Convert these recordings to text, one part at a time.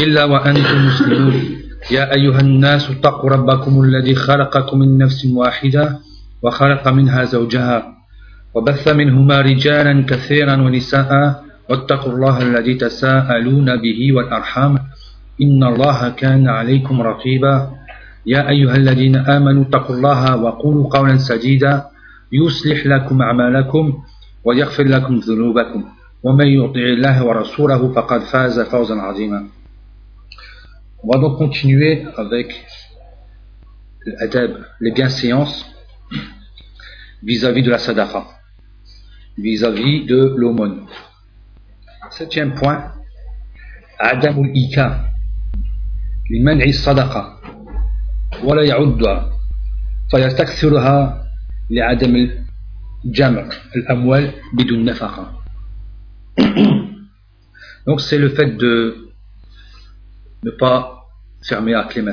إلا وأنتم مسلمون. يا أيها الناس اتقوا ربكم الذي خلقكم من نفس واحدة وخلق منها زوجها وبث منهما رجالا كثيرا ونساء واتقوا الله الذي تساءلون به والأرحام. إن الله كان عليكم رقيبا. يا أيها الذين آمنوا اتقوا الله وقولوا قولا سديدا. يصلح لكم أعمالكم ويغفر لكم ذنوبكم. ومن يطع الله ورسوله فقد فاز فوزا عظيما. On va donc continuer avec l'adab, les bienséances vis-à-vis de la sadaqa, vis-à-vis de l'aumône. Septième point, عدم الإيكاء لمنع الصدقة ولا يعدها فيستكثرها لعدم الجمع الأموال بدون نفقة donc c'est le fait de ne pas fermer à clé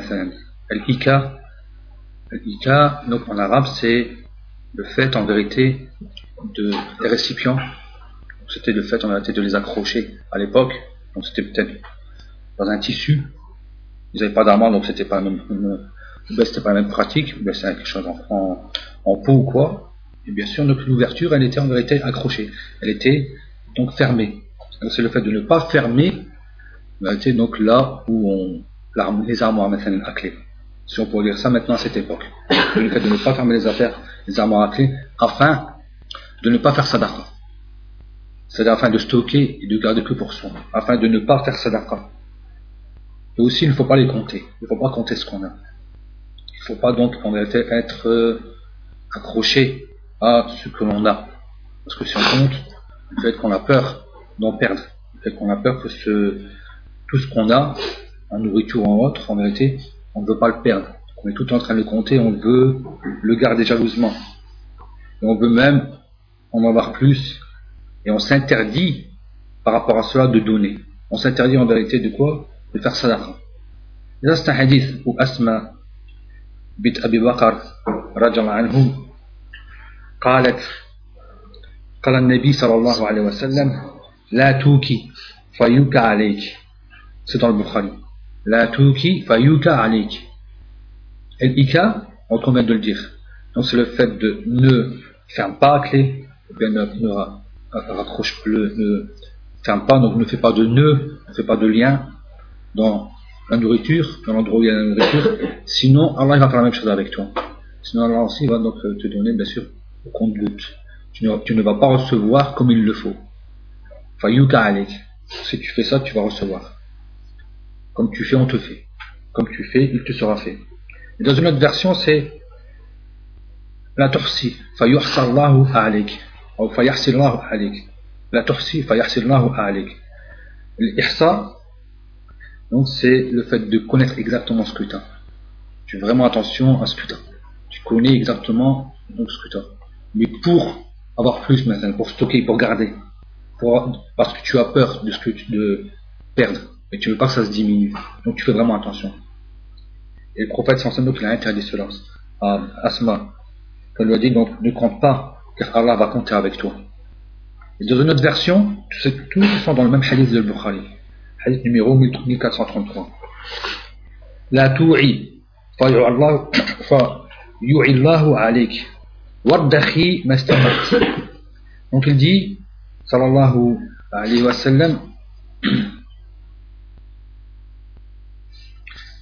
Al-Ika, al donc en arabe, c'est le fait en vérité de les récipients. C'était le fait en vérité de les accrocher à l'époque. Donc c'était peut-être dans un tissu. Ils n'avaient pas d'armoire, donc c'était pas la même, pas la même pratique. C'était quelque chose en, en, peau ou quoi. Et bien sûr, donc l'ouverture, elle était en vérité accrochée. Elle était donc fermée. C'est le fait de ne pas fermer c'est donc là où on, les armoires maintenant à clé. Si on pourrait dire ça maintenant à cette époque. Le fait de ne pas fermer les affaires, les armoires à clé, afin de ne pas faire sadaqa. C'est-à-dire afin de stocker et de garder que pour soi. Afin de ne pas faire sadaqa. Et aussi, il ne faut pas les compter. Il ne faut pas compter ce qu'on a. Il ne faut pas donc en réalité être euh, accroché à ce que l'on a. Parce que si on compte, le fait qu'on a peur d'en perdre, le fait qu'on a peur que ce, tout ce qu'on a, en nourriture ou en autre, en vérité, on ne veut pas le perdre. On est tout en train de le compter, on veut le garder jalousement. Et on veut même en avoir plus. Et on s'interdit, par rapport à cela, de donner. On s'interdit en vérité de quoi De faire sadaqa. Et ça, c'est un hadith où Asma bint Abi Bakr, radiallahu anhu, قالت قال النبي صلى الله عليه وسلم لا توكي فيوكى عليك c'est dans le Bukhari. La tuki fayuka alik. Et ika, on vient de le dire. Donc c'est le fait de ne ferme pas la clé, ou bien ne, ne raccroche le, ne ferme pas, donc ne fait pas de nœud, ne fait pas de lien dans la nourriture, dans l'endroit où il y a la nourriture. Sinon, Allah va faire la même chose avec toi. Sinon, Allah aussi va donc te donner, bien sûr, au compte-goutte. Tu tu ne vas pas recevoir comme il le faut. Fayuka alik. Si tu fais ça, tu vas recevoir. Comme tu fais, on te fait. Comme tu fais, il te sera fait. Et dans une autre version, c'est la torsi, fayuhsallahu alik. Ou fayahsillahu alik. La torsi, fayahsillahu alik. L'ihsa, donc c'est le fait de connaître exactement ce que tu as. Tu fais vraiment attention à ce que tu as. Tu connais exactement ce que tu as. Mais pour avoir plus maintenant, pour stocker, pour garder, parce que tu as peur de ce que tu, de perdre et tu veux pas que ça se diminue. Donc tu fais vraiment attention. Et le prophète sans il a interdit cela à Asma. Il lui a dit donc ne compte pas car Allah va compter avec toi. Et dans une autre version, tous sont dans le même hadith de Bukhari. Hadith numéro 1433. La tu'i mastamat. Donc il dit sallallahu alayhi wa sallam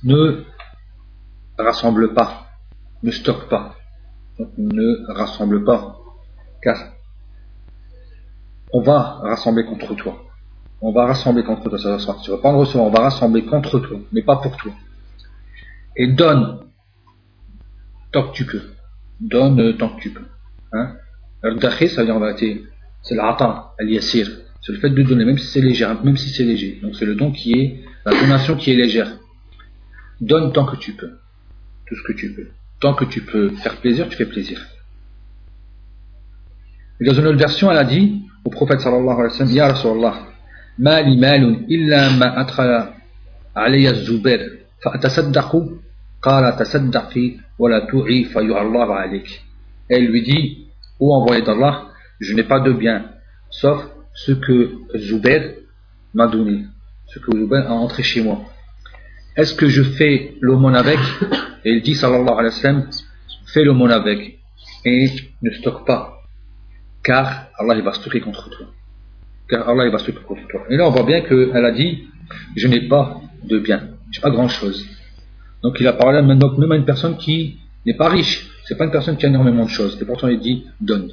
ne rassemble pas, ne stocke pas, ne rassemble pas, car on va rassembler contre toi. On va rassembler contre toi, ça va Tu vas pas en recevoir, on va rassembler contre toi, mais pas pour toi. Et donne tant que tu peux. Donne tant que tu peux. Hein? ça veut en vérité, c'est l'ata, al-yassir. C'est le fait de donner, même si c'est léger, même si c'est léger. Donc c'est le don qui est la donation qui est légère. Donne tant que tu peux, tout ce que tu peux. Tant que tu peux faire plaisir, tu fais plaisir. Et dans une autre version, elle a dit au prophète sallallahu alayhi wa sallam, Ya Rasulallah, ma li malun illa ma atra alayya zubair, fa atasaddaqu, qala tasaddaqi, wa la tu'i fa Allah alayk. Elle lui dit, ô envoyé d'Allah, je n'ai pas de bien, sauf ce que Zubair m'a donné, ce que Zubair a entré chez moi. Est-ce que je fais l'aumône avec Et il dit, sallallahu alayhi wa sallam, fais l'aumône avec et ne stocke pas, car Allah il va stocker contre toi. Car Allah il va stocker contre toi. Et là on voit bien qu'elle a dit, je n'ai pas de bien, je n'ai pas grand chose. Donc il a parlé maintenant même à une personne qui n'est pas riche, c'est pas une personne qui a énormément de choses, et pourtant il dit, donne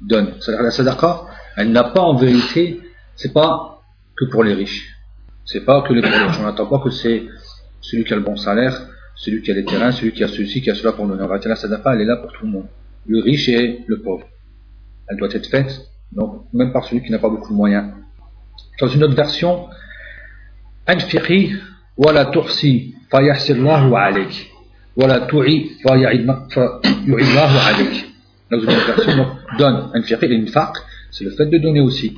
donne. C'est-à-dire la sadaqa, elle n'a pas en vérité, c'est pas que pour les riches. C'est pas que les riches. On n'attend pas que c'est celui qui a le bon salaire, celui qui a les terrains, celui qui a ceci, qui a cela pour réalité, la sadaqa, elle est là pour tout le monde. Le riche et le pauvre. Elle doit être faite, même par celui qui n'a pas beaucoup de moyens. Dans une autre version, anfiqi wala tursi fayahsirlahu alayk. Wala tu'i fayu'illahu alayk. Dans une autre version, donne, une fac, c'est le fait de donner aussi.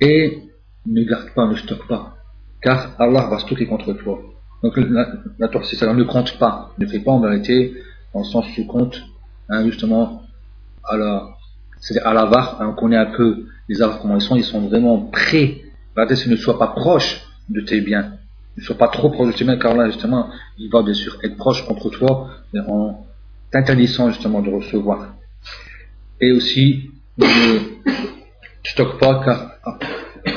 Et ne garde pas, ne stocke pas, car Allah va stocker contre toi. Donc la, la c'est ça, ne compte pas, ne fais pas en vérité, le sens où compte, hein, justement, à la, c'est-à-dire à l'avare, hein, on connaît un peu les avares comment ils sont, ils sont vraiment prêts. ce ne sois pas proche de tes biens, ne sois pas trop proche de tes biens, car là justement, il va bien sûr être proche contre toi, en t'interdisant justement de recevoir et aussi ne stocke pas car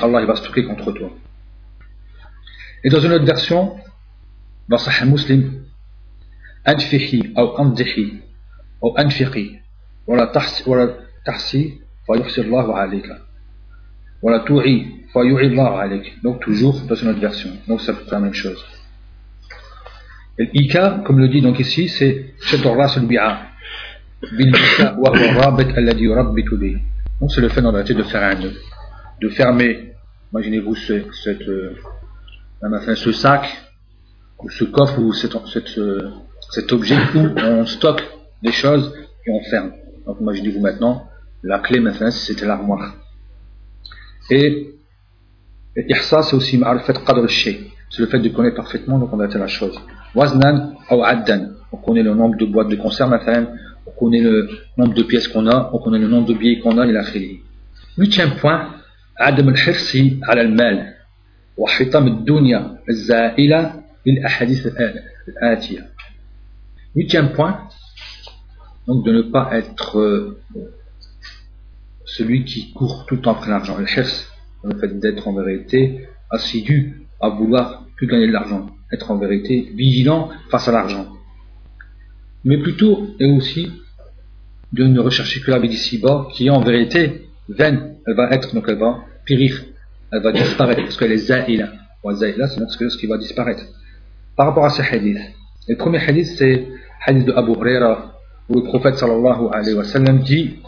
Allah il va stocker contre toi. Et dans une autre version, dans Sahih Muslim, أنفقي أو أمدحي أو أنفقي ولا تحسي ولا تحسي فيحسي الله عليك ولا توعي فيوعي الله عليك donc toujours dans une autre version donc ça fait la même chose et l'ika comme le dit donc ici c'est شد الراس البعاء donc c'est le fait en réalité de faire un nœud, de fermer, imaginez-vous ce, cette, euh, ce sac, ou ce coffre ou cet, objet où on stocke des choses et on ferme. Donc imaginez-vous maintenant, la clé maintenant c'était l'armoire. Et Ihsa c'est aussi al-Shay, c'est le fait de connaître parfaitement donc on a la chose. On connaît le nombre de boîtes de conserve maintenant, on connaît le nombre de pièces qu'on a, on connaît le nombre de billets qu'on a et la fille. Huitième point, Adam al-Hirsi al-Mal, wa al-Dunya Huitième point, donc de ne pas être euh, celui qui court tout le temps après l'argent. Le hirs, le fait d'être en vérité assidu à vouloir plus gagner de l'argent, être en vérité vigilant face à l'argent mais plutôt et aussi de ne rechercher que la vie qui est en vérité vaine. Elle va être, donc elle va périr, elle va disparaître, parce qu'elle est zaïla. Zaïla, c'est ce qui va disparaître Par rapport à ces hadiths, le premier hadith, c'est hadith de Abu Huraira, où le prophète sallallahu alayhi wa sallam dit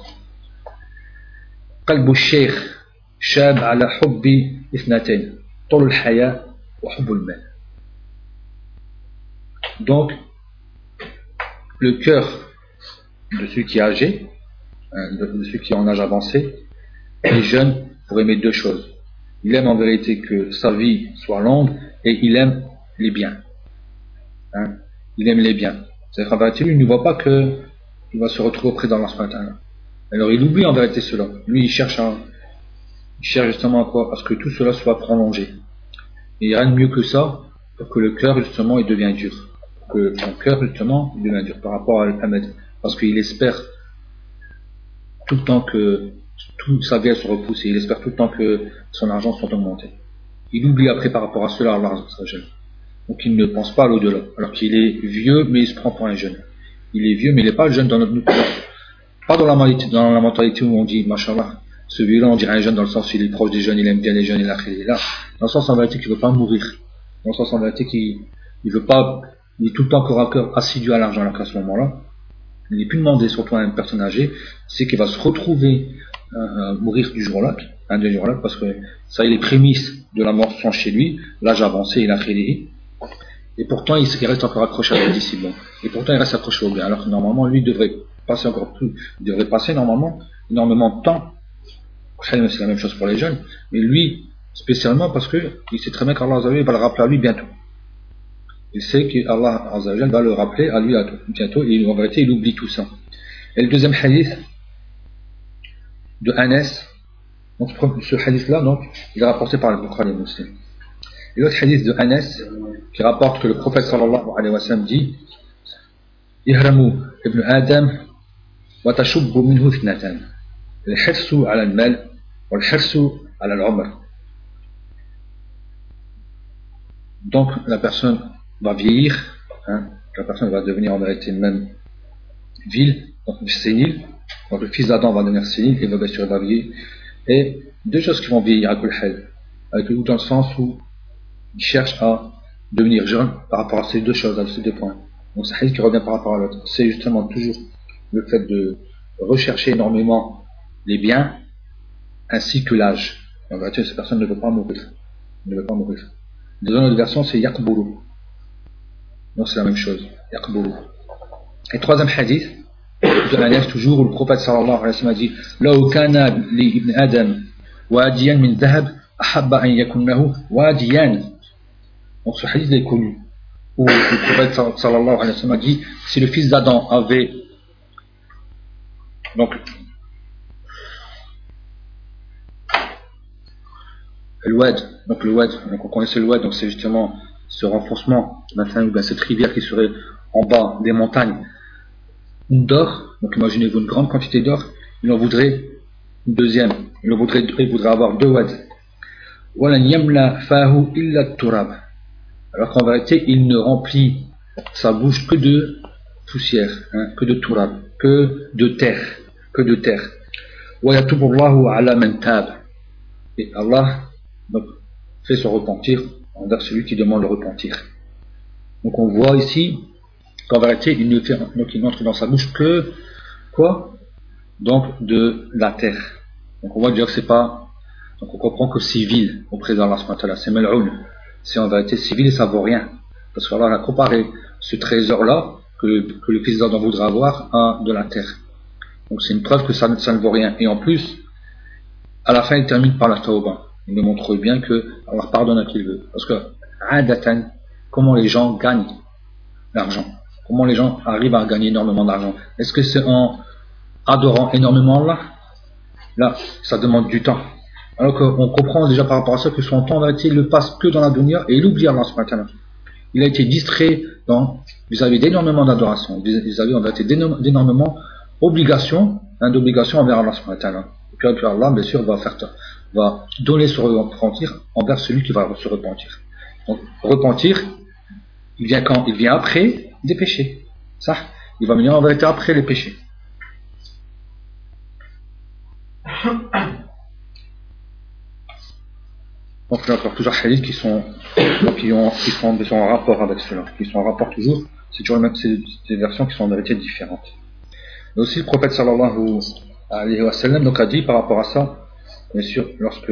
قلب الشيخ شاب على حب اثنتين طول الحياة وحب المال donc le cœur de celui qui est âgé, hein, de celui qui est en âge avancé, est jeune pour aimer deux choses. Il aime en vérité que sa vie soit longue et il aime les biens. Hein. Il aime les biens. Vérité, lui, il ne voit pas qu'il va se retrouver auprès d'Allah Alors il oublie en vérité cela. Lui, il cherche, il justement à quoi? À ce que tout cela soit prolongé. Et il rien de mieux que ça pour que le cœur, justement, il devient dur que son cœur, justement, devient dur par rapport à Ahmed. Parce qu'il espère tout le temps que toute sa vie se repousse et il espère tout le temps que son argent soit augmenté. Il oublie après par rapport à cela Allah Donc il ne pense pas à l'au-delà. Alors qu'il est vieux, mais il se prend pour un jeune. Il est vieux, mais il n'est pas jeune dans notre Pas dans la, mentalité, dans la mentalité où on dit, machallah, ce vieux-là, on dirait un jeune dans le sens il est proche des jeunes, il aime bien les jeunes, il est là. Dans le sens en vérité qu'il ne veut pas mourir. Dans le sens en vérité qu'il ne veut pas il est tout le temps corps à cœur assidu à l'argent, alors qu'à ce moment-là, il n'est plus demandé, surtout à un personne âgé, c'est qu'il va se retrouver euh, euh, mourir du jour au un du jour au parce que ça, il est prémices de la mort sont chez lui, l'âge avancé, il a khilihi. Et pourtant, il, reste encore accroché à la discipline. Et pourtant, il reste accroché au bien. Alors que normalement, lui devrait passer encore plus, il devrait passer normalement énormément de temps. C'est la même chose pour les jeunes. Mais lui, spécialement parce que il sait très bien qu'Allah va le rappeler à lui bientôt. Il sait qu'Allah va le rappeler à lui bientôt et en vérité, il oublie tout ça. Et le deuxième hadith de Anas, donc ce hadith-là, donc, il est rapporté par le Bukhari Muslim. Et l'autre hadith de Anas, qui rapporte que le prophète sallallahu alayhi wa sallam dit يهرم ابن آدم وتشب منه اثنتان الحرص على المال والحرص على العمر Donc la personne va vieillir, hein, la personne va devenir en vérité même ville, donc sénile, donc le fils d'Adam va devenir sénile et va bien sûr va vieillir. Et deux choses qui vont vieillir à Kulhel, avec le dans le sens où il cherche à devenir jeune par rapport à ces deux choses, à ces deux points. Donc c'est qui revient par rapport à l'autre. C'est justement toujours le fait de rechercher énormément les biens ainsi que l'âge. En vérité, cette personne ne veut pas mourir. Ne veut pas mourir. Dans une autre version, c'est Yakburu. Donc c'est la même chose. Yakburu. Et troisième hadith, de Anas toujours, où le prophète sallallahu alayhi wa sallam a dit لو كان لابن آدم واديا من ذهب أحب أن يكون له واديان donc ce hadith est connu, où le prophète sallallahu alayhi wa sallam a dit si le fils d'Adam avait donc le donc le wad, donc on connaissait le wad, donc c'est justement ce renfoncement, ou cette rivière qui serait en bas des montagnes d'or, donc imaginez-vous une grande quantité d'or, il en voudrait une deuxième, il en voudrait, il voudrait avoir deux wads. Alors qu'en vérité, il ne remplit sa bouche que de poussière, hein, que de turab, que de terre, que de terre. Et Allah donc, fait son repentir envers celui qui demande le repentir. Donc on voit ici qu'en vérité, il ne fait donc il n'entre dans sa bouche que quoi? Donc de la terre. Donc on voit déjà que c'est pas donc on comprend que civil auprès d'Allah c'est mal'oun. C'est en vérité civil et ça vaut rien. Parce qu'Allah a comparé ce trésor-là que, que, le fils d'Adam voudra avoir à de la terre. Donc c'est une preuve que ça, ça, ne vaut rien. Et en plus, à la fin, il termine par la tauba. Il nous montre bien que Allah pardonne à qui il veut. Parce que, adatan, comment les gens gagnent l'argent Comment les gens arrivent à gagner énormément d'argent Est-ce que c'est en adorant énormément Allah? Là, ça demande du temps. Alors qu'on comprend déjà par rapport à ça que son temps, il le passe que dans la dunya et il oublie Allah subhanahu Il a été distrait dans vis-à-vis d'énormément d'adoration, vis-à-vis d'énormément obligations, hein, d'obligations envers Allah subhanahu Et puis, Allah, bien sûr, va faire va donner ce repentir envers celui qui va se repentir. Donc, repentir, il vient quand? Il vient après des péchés. Ça, il va venir en vérité après les péchés. Donc il y a encore plusieurs hadiths qui sont, qui, ont, qui, sont, en rapport avec cela, qui sont en rapport toujours, c'est toujours même, des versions qui sont en vérité différentes. Mais aussi le prophète sallallahu alayhi wa sallam donc a dit par rapport à ça, bien sûr, lorsque,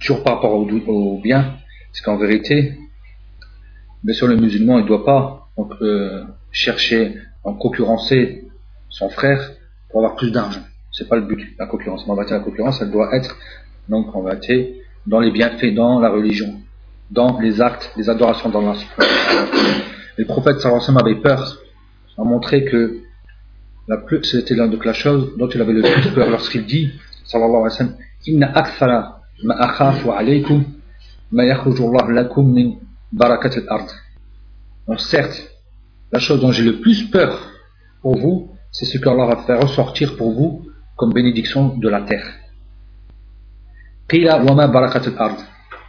toujours par rapport au, bien, c'est qu'en vérité, bien sûr le musulman il ne doit pas donc, euh, chercher à concurrencer son frère pour avoir plus d'argent. C'est pas le but, la concurrence. Mais en la concurrence, elle doit être donc en vérité dans les bienfaits, dans la religion, dans les actes, les adorations dans l'esprit. Le prophète sallallahu avait peur, a montré que c'était l'un de la chose dont il avait le plus peur lorsqu'il dit, sallallahu alayhi wa inna akthara ma akhafu alaykum ma yakhruju Allah lakum min barakat al-ard. Donc certes, la chose dont j'ai le plus peur pour vous, c'est ce qu'Allah va faire ressortir pour vous comme bénédiction de la terre. Qila wama barakat al-ard.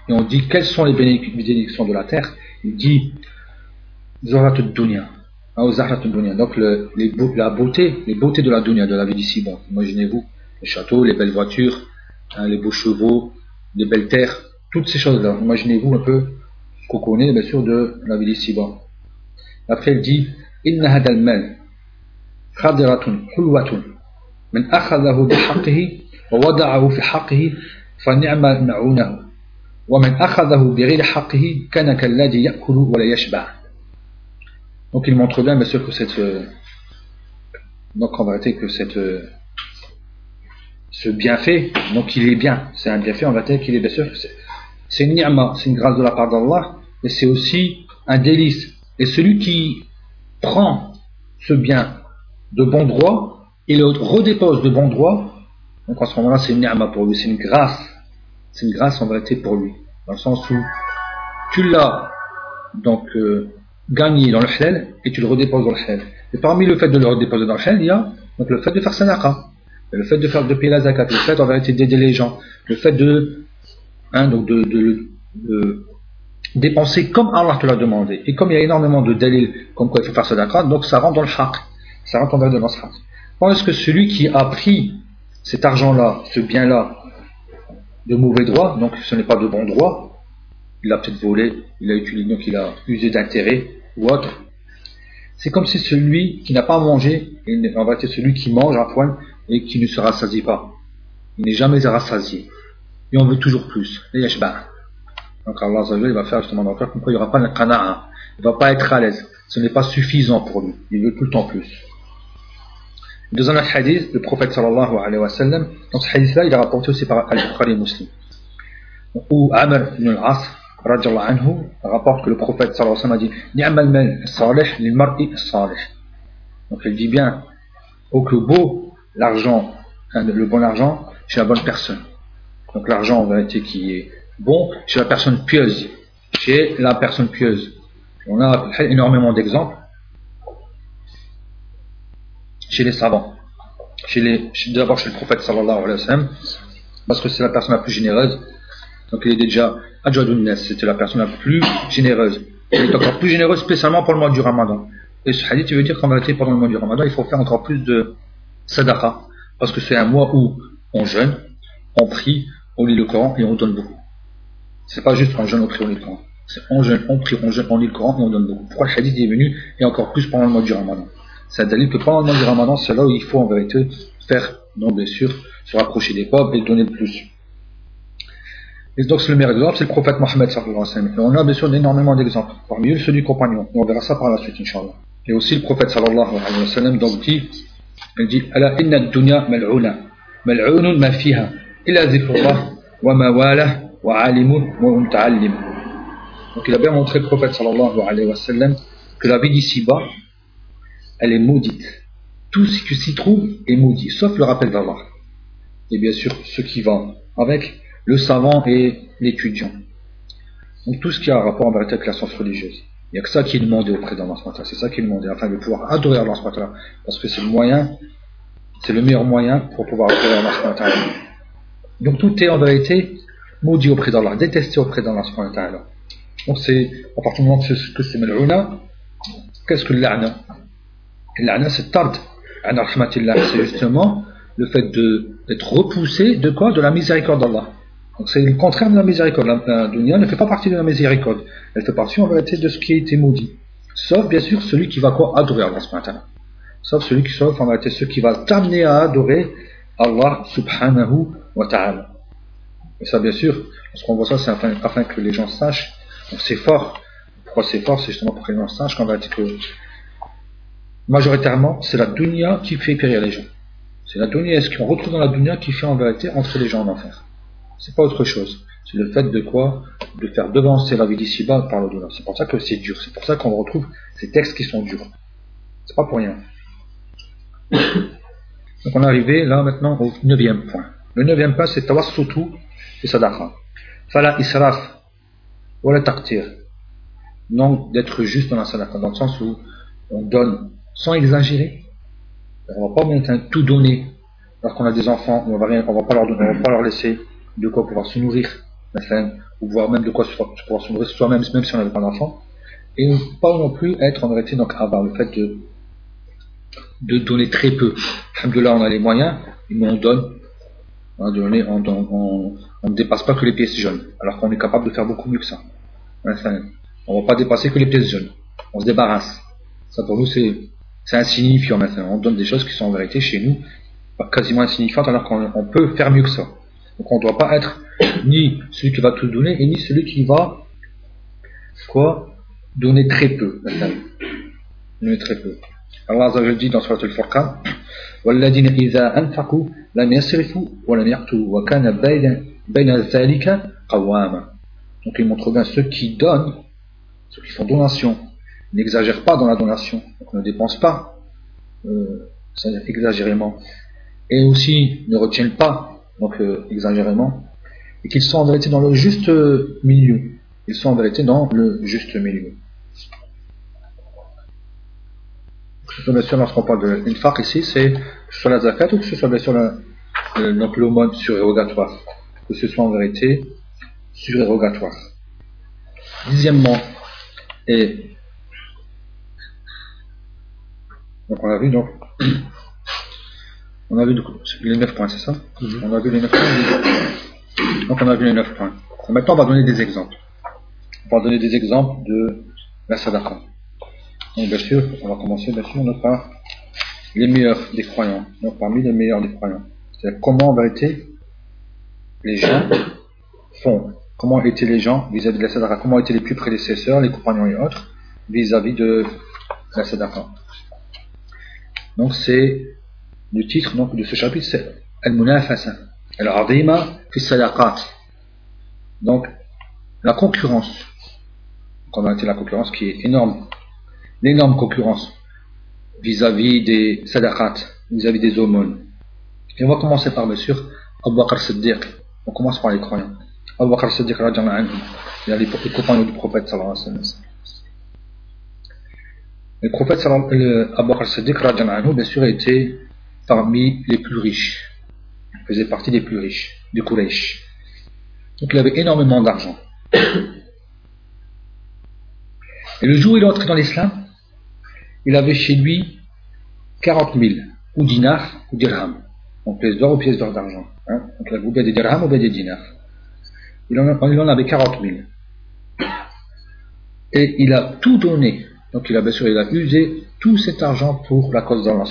Et on dit quelles sont les bénédictions de la terre? Il dit zahrat dunya. Ah, Donc le, les, la beauté, les beautés de la dunya, de la vie d'ici. Bon, imaginez-vous les châteaux, les belles voitures, hein, les beaux chevaux, les belles terres, toutes ces choses-là. Imaginez-vous un peu ce qu'on connaît, bien sûr, de la vie d'ici. Après, il dit Inna hadal mal khadiratun hulwatun min akhadahu bi haqqihi wa wada'ahu fi haqqihi فنعم نعونه ومن أخذه بغير حقه كان كالذي يأكل ولا يشبع donc il montre bien bien sûr que cette donc en vérité que cette ce bienfait donc il est bien c'est un bienfait en vérité qu'il est bien sûr c'est une ni'ma c'est une grâce de la part d'Allah et c'est aussi un délice et celui qui prend ce bien de bon droit et le redépose de bon droit donc en ce moment-là c'est une ni'ma pour lui c'est une grâce c'est une grâce en vérité pour lui. Dans le sens où tu l'as donc euh, gagné dans le halal et tu le redéposes dans le halal. Et parmi le fait de le redéposer dans le halal, il y a le fait de faire sadaqa, le fait de faire de payer la zakat, le fait en vérité d'aider les gens, le fait de, hein, de, dépenser comme Allah te l'a demandé. Et comme il y a énormément de dalil comme quoi il faut faire sadaqa, donc ça rentre dans le haq, ça rentre en dans ce haq. Est-ce que celui qui a pris cet argent-là, ce bien-là, de mauvais droit, donc ce n'est pas de bon droit, il a peut-être volé, il a utilisé, donc il a usé d'intérêt ou autre. C'est comme si celui qui n'a pas mangé, en va être celui qui mange à poil et qui ne se rassasie pas. Il n'est jamais rassasié. Et on veut toujours plus. Donc Allah il va faire justement dans le quoi il n'y aura pas de qana'a. Il ne va pas être à l'aise. Ce n'est pas suffisant pour lui. Il veut tout le temps plus. Dans un hadith, le prophète sallallahu alayhi wa sallam, dans ce hadith-là, il est rapporté aussi par Al-Bukhari Muslim, où Amr ibn al-As, anhu, rapporte que le prophète sallallahu alayhi wa sallam a dit salih lil mar'i salih. Donc il dit bien, oh que beau l'argent, hein, le bon argent chez la bonne personne. Donc l'argent en vérité qui est bon chez la personne pieuse, chez la personne pieuse. On a énormément d'exemples chez les savants, d'abord chez le prophète sallallahu alayhi wa sallam, parce que c'est la personne la plus généreuse. Donc il est déjà Ajadun c'était la personne la plus généreuse. Il est encore plus généreuse spécialement pour le mois du Ramadan. Et ce hadith, veut dire qu'en vérité, pendant le mois du Ramadan, il faut faire encore plus de sadaqa, parce que c'est un mois où on jeûne, on prie, on lit le Coran et on donne beaucoup. C'est pas juste on jeûne, on prie, on lit le Coran. C'est on jeûne, on prie, on jeûne, on lit le Coran et on donne beaucoup. Pourquoi le hadith est venu et encore plus pendant le mois du Ramadan? C'est un que pendant le mois du ramadan, c'est là où il faut en vérité faire, non bien se rapprocher des pauvres et donner le plus. Et donc c'est le meilleur exemple, c'est le prophète Mohammed. Et on a bien sûr énormément d'exemples, parmi eux ceux du compagnon. On verra ça par la suite, Inch'Allah. Et aussi le prophète sallallahu alayhi wa sallam donc dit, il dit, Ala inna dunya mal'una, mal'unun ma fiha, illa zikrullah, wa mawala, wa alimun, wa muta'allim. Donc il a bien montré le prophète sallallahu alayhi wa sallam que la vie d'ici-bas, elle est maudite. Tout ce qui s'y trouve est maudit, sauf le rappel d'Allah. Et bien sûr, ce qui va avec le savant et l'étudiant. Donc tout ce qui a rapport en vérité avec la science religieuse. Il n'y a que ça qui est demandé auprès d'Allah. C'est ça qui est demandé, afin de pouvoir adorer Allah. Parce que c'est le moyen, c'est le meilleur moyen pour pouvoir adorer Allah. Donc tout est en vérité maudit auprès d'Allah, détesté auprès d'Allah. Donc c'est, à partir du moment que c'est Mel'una, qu'est-ce que l'a'na c'est tard. C'est justement le fait d'être repoussé de quoi? De la miséricorde d'Allah. Donc c'est le contraire de la miséricorde. La, dunya ne fait pas partie de la miséricorde. Elle fait partie en vérité de ce qui a été maudit. Sauf bien sûr celui qui va quoi? Adorer Allah subhanahu Sauf celui qui sauf en vérité ce qui va t'amener à adorer Allah subhanahu wa ta'ala. Et ça bien sûr, lorsqu'on voit ça, c'est afin, afin, que les gens sachent. C'est fort. Pourquoi c'est fort C'est justement pour que les gens sachent qu'en vérité que majoritairement, c'est la dunya qui fait périr les gens. C'est la dunya, ce qu'on retrouve dans la dunya qui fait en vérité entrer les gens en enfer? C'est pas autre chose. C'est le fait de quoi? De faire devancer la vie d'ici-bas par le delà C'est pour ça que c'est dur. C'est pour ça qu'on retrouve ces textes qui sont durs. C'est pas pour rien. Donc on est arrivé là maintenant au neuvième point. Le neuvième point c'est tawassutu et sadaqa. Fala israf la taqtir. Donc d'être juste dans la sadaqa, dans le sens où on donne sans exagérer. On ne va pas tout donner lorsqu'on a des enfants, on ne va, va, pas leur donner, on va pas leur laisser de quoi pouvoir se nourrir, ou voir même de quoi pouvoir se nourrir soi-même, même si on n'avait pas d'enfant. Et pas non plus être en vérité donc avoir le fait de, de donner très peu. là on a les moyens, mais on donne. On, ne dépasse pas que les pièces jaunes, alors qu'on est capable de faire beaucoup mieux que ça. on ne va pas dépasser que les pièces jaunes. On se débarrasse. Ça pour nous c'est c'est insignifiant maintenant. On donne des choses qui sont en vérité chez nous quasiment insignifiantes alors qu'on peut faire mieux que ça. Donc on ne doit pas être ni celui qui va tout donner, et ni celui qui va quoi Donner très peu. Donner très peu. Allah Azza dit dans Surat al-Furqan والذين إذا أنفقوا لم يسرفوا ولم يقتلوا وكان بين بين ذلك قواما donc il montre bien ceux qui donnent ceux qui font donation n'exagèrent pas dans la donation donc ne dépensent pas euh, exagérément. Et aussi ne retiennent pas donc euh, exagérément et qu'ils sont en vérité dans le juste milieu. Ils sont en vérité dans le juste milieu. Que ce soit bien sûr lorsqu'on parle de l'infaq ici, c'est soit la zakat ou que ce soit bien sûr l'aumône surérogatoire, que ce soit en vérité surérogatoire. Dixièmement, et donc on a vu donc on a vu les neuf points, c'est ça mhm. On a vu les neuf points. Donc on a vu les neuf points. Maintenant on va donner des exemples. On va donner des exemples de la sadaqa bien sûr, on va commencer bien sûr par les meilleurs des croyants, donc parmi les meilleurs des croyants. C'est-à-dire comment en vérité les gens font, comment étaient les gens vis-à-vis de la Sadaka, comment étaient les plus prédécesseurs, les compagnons et autres, vis-à-vis de la Sadaka. Donc c'est le titre donc, de ce chapitre, c'est Al-Munafasa, Al-Azima fi Sadaqat. Donc la concurrence, en vérité la concurrence qui est énorme l'énorme concurrence vis-à-vis des sadaqat, vis-à-vis des aumônes. Et on va commencer par, bien sûr, Abu Bakr Siddiq. On commence par les croyants. Abu Bakr Siddiq, il y a les, compagnons du prophète sallallahu alayhi wa sallam. Le prophète Abu Bakr Siddiq, bien sûr, était parmi les plus riches. Il faisait partie des plus riches, du Quraysh. Donc il avait énormément d'argent. Et le jour où il est entré dans l'islam, il avait chez lui 40 000, ou dinars, ou dirhams. Donc pièces d'or ou pièces d'or d'argent. Hein. Donc vous des dirhams ou des dinars. Il il en avait 40 000. Et il a tout donné. Donc il a bien sûr, il a usé tout cet argent pour la cause d'Allah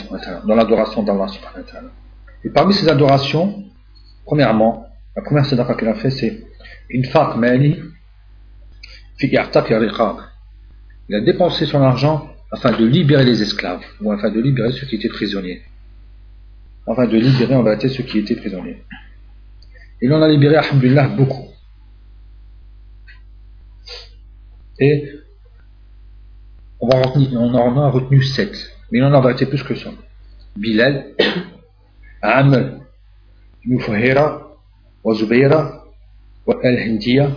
dans l'adoration d'Allah Et parmi ces adorations, premièrement, la première sadaqa qu'il a fait, c'est une mali fi Il a dépensé son argent afin de libérer les esclaves, ou afin de libérer ceux qui étaient prisonniers. Afin de libérer en vérité ceux qui étaient prisonniers. Il en a libéré, alhamdulillah, beaucoup. Et on, va on en a retenu sept. Mais il en a vérité plus que ça. Bilal, Amr, Mufuhira, wa Zubayra, wa Al-Hindiya,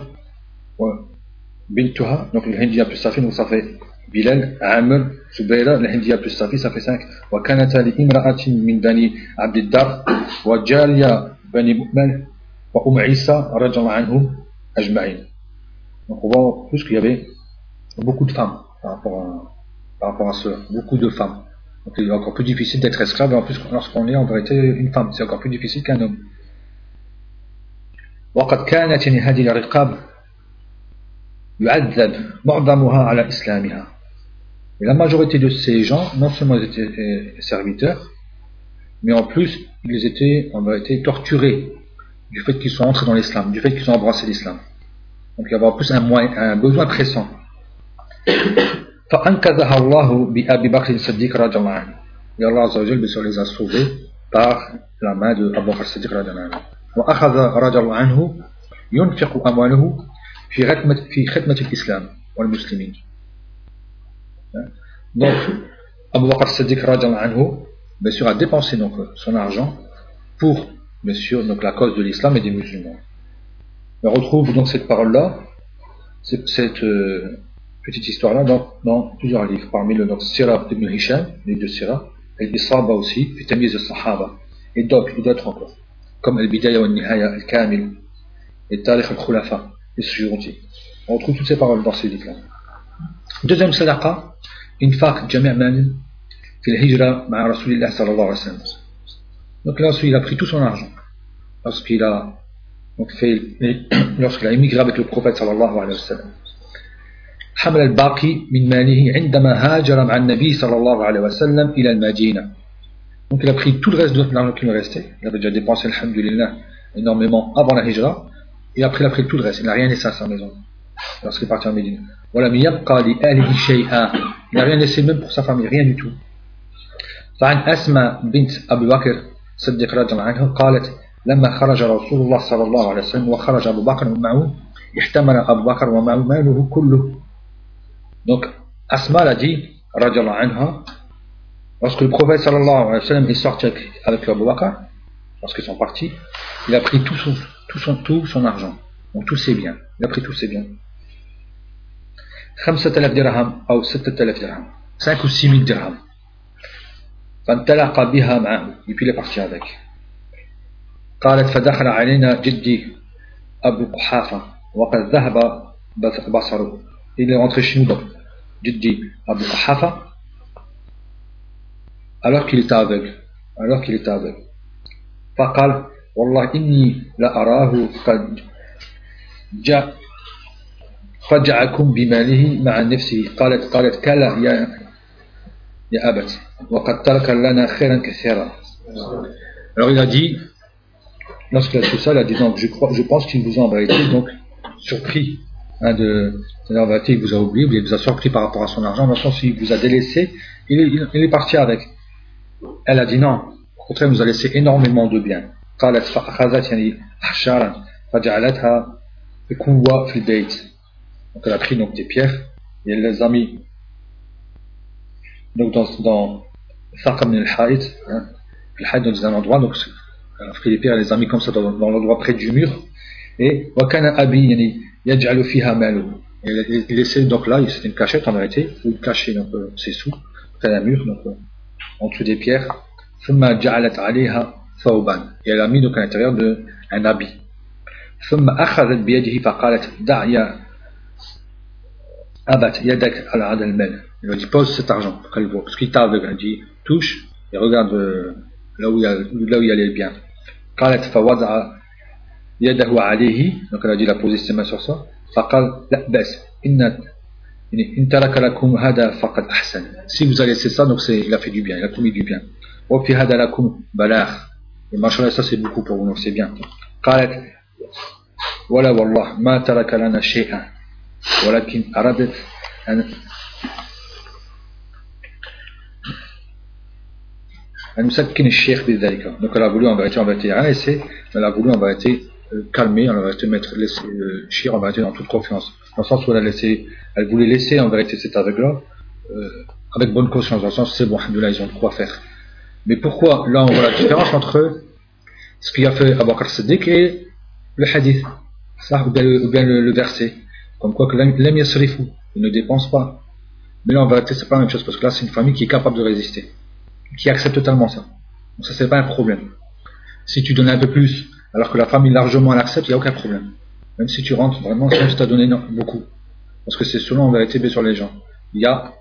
Bintuha. Donc, Al-Hindiya plus ça fait, donc ça fait Bilal, Amr, Zubayra, l'Hindiya plus sa fille, ça fait 5. Wa kanata li min bani Abdiddar, wa Jaliya bani Mu'man, wa Umm Isa, rajala anhum, ajma'in. Donc on voit plus qu'il y avait beaucoup de femmes par rapport à, par rapport à cela, beaucoup de femmes. Donc il est encore plus difficile d'être esclave, et en plus lorsqu'on est en vérité une femme, c'est encore plus difficile qu'un homme. وقد كانت هذه الرقاب يعذب معظمها على إسلامها et la majorité de ces gens, non seulement ils étaient serviteurs, mais en plus, ils étaient, en vérité, torturés du fait qu'ils sont entrés dans l'islam, du fait qu'ils ont embrassé l'islam. Donc il y avait en plus un, un besoin pressant. فأنقذها الله بأبي بكر الصديق رضي الله عنه. Et Allah Azza wa les a sauvés par la main de Abu Bakr Siddiq رضي الله عنه. وأخذ رضي الله عنه ينفق أمواله في خدمة في خدمة الإسلام والمسلمين. Donc, Abu Bakr Siddiq anhu, bien sûr, a dépensé donc, son argent pour, bien sûr, donc, la cause de l'islam et des musulmans. On retrouve donc cette parole-là, cette, euh, petite histoire-là, dans, dans, plusieurs livres, parmi le Sirah ibn Hisham, les deux Sirah, et l'Isaba aussi, Tamiz al-Sahaba, et d'autres, encore, comme Al-Bidaya wa Nihaya, Al-Kamil, et Tariq al-Khulafa, et Suyuti. On retrouve toutes ces paroles dans ces livres-là. Deuxième sadaqa, infaq jami' mal fi al-hijra ma'a Rasulillah sallallahu alayhi wa sallam. Donc là, il a pris tout son argent. Lorsqu'il a, fait, lorsqu'il a émigré avec le prophète sallallahu alayhi wa sallam. حمل الباقي من ماله عندما هاجر مع النبي صلى الله عليه وسلم إلى المدينة. Donc il a pris tout le reste de l'argent qui lui restait. Il avait déjà dépensé, alhamdulillah, énormément avant la hijra, et après il a pris tout le reste, il n'a rien laissé à sa maison, lorsqu'il est parti en Médine. Voilà, mais il n'a rien laissé même pour sa famille, rien du tout. فعن أسمى بنت أبي بكر صدق رضي الله عنه قالت لما خرج رسول الله صلى الله عليه وسلم وخرج أبو بكر ومعه احتمل أبو بكر ومعه ماله كله Donc Asma l'a dit, anha, lorsque le prophète sallallahu alayhi wa sallam est sorti avec, avec Abu Bakr, lorsqu'ils sont partis, il a pris tout son, tout son, tout son argent, donc tous ses biens. Il a pris tous ses biens. 5000 dirham ou 7000 dirham, 5 ou 6 000 dirhams. et puis il est parti avec قالت فدخل علينا جدي أبو قحافة وقد ذهب بصره il est rentré chez nous جدي أبو قحافة alors qu'il était aveugle alors qu'il était aveugle فقال والله إني لأراه قد جاء فجعكم بماله مع نفسه قالت قالت كلا يا يا أبت وقد ترك لنا خيرا كثيرا alors il a dit lorsqu'il a su ça il a dit donc je, crois, je pense qu'il vous a en vérité donc surpris hein, de, en vérité, il vous a oublié, il vous a surpris par rapport à son argent, dans le sens où il vous a délaissé, il, est parti avec. Elle a dit non, au contraire, il nous a laissé énormément de biens. Donc elle a pris donc des pierres et elle les a mis donc dans, dans Thaqam al-Haït, hein, dans un endroit, donc elle a pris les pierres et les a mis comme ça dans, l'endroit près du mur. Et Wakana Abi, yani, yaj'alu fiha malu. Il laissait donc là, c'était une cachette en vérité, où il cachait donc, euh, ses sous, près d'un mur, donc euh, en dessous des pierres. ثم جعلت عليها ثوبا et elle a mis donc à l'intérieur d'un habit ثم أخذت بيده فقالت دع يا أبت يدك على هذا المال il lui dit pose cet argent pour qu'elle voit parce qu'il t'a aveugle il dit touche et regarde euh, là où il y a là où il y a les biens قالت فوضع يده عليه دونك راجل بوزيسي ما سور فقال لا بس إن إن ترك لكم هذا فقد أحسن. سي فوز سي سا دونك سي لا في دو بيان لا كومي دو بيان وفي هذا لكم بلاغ ما شاء الله سا سي بوكو بور نو سي بيان قالت ولا والله ما ترك لنا شيئا ولكن اردت ان أن نسكن الشيخ بذلك دونك لا فولو ان فيتي ان فيتي ان سي لا فولو ان فيتي calmer, en vérité mettre le euh, shir en vérité dans toute confiance. Dans le sens où elle a laissé, elle voulait laisser en vérité cet aveugle-là euh, avec bonne conscience, dans le sens c'est bon, là ils ont de quoi faire. Mais pourquoi là on voit la différence entre ce qu'il a fait Abu Bakr Siddiq et le hadith, ça, ou bien, le, ou verset, comme quoi que l'homme yasrifu, il ne dépense pas. Mais là en vérité c'est pas la même chose parce que là c'est une famille qui est capable de résister qui accepte totalement ça. Donc ça, c'est pas un problème. Si tu donnes un peu plus, alors que la famille largement l'accepte, il n'y a aucun problème. Même si tu rentres vraiment, si tu as donné beaucoup. Parce que c'est selon en vérité sur les gens. Il y a,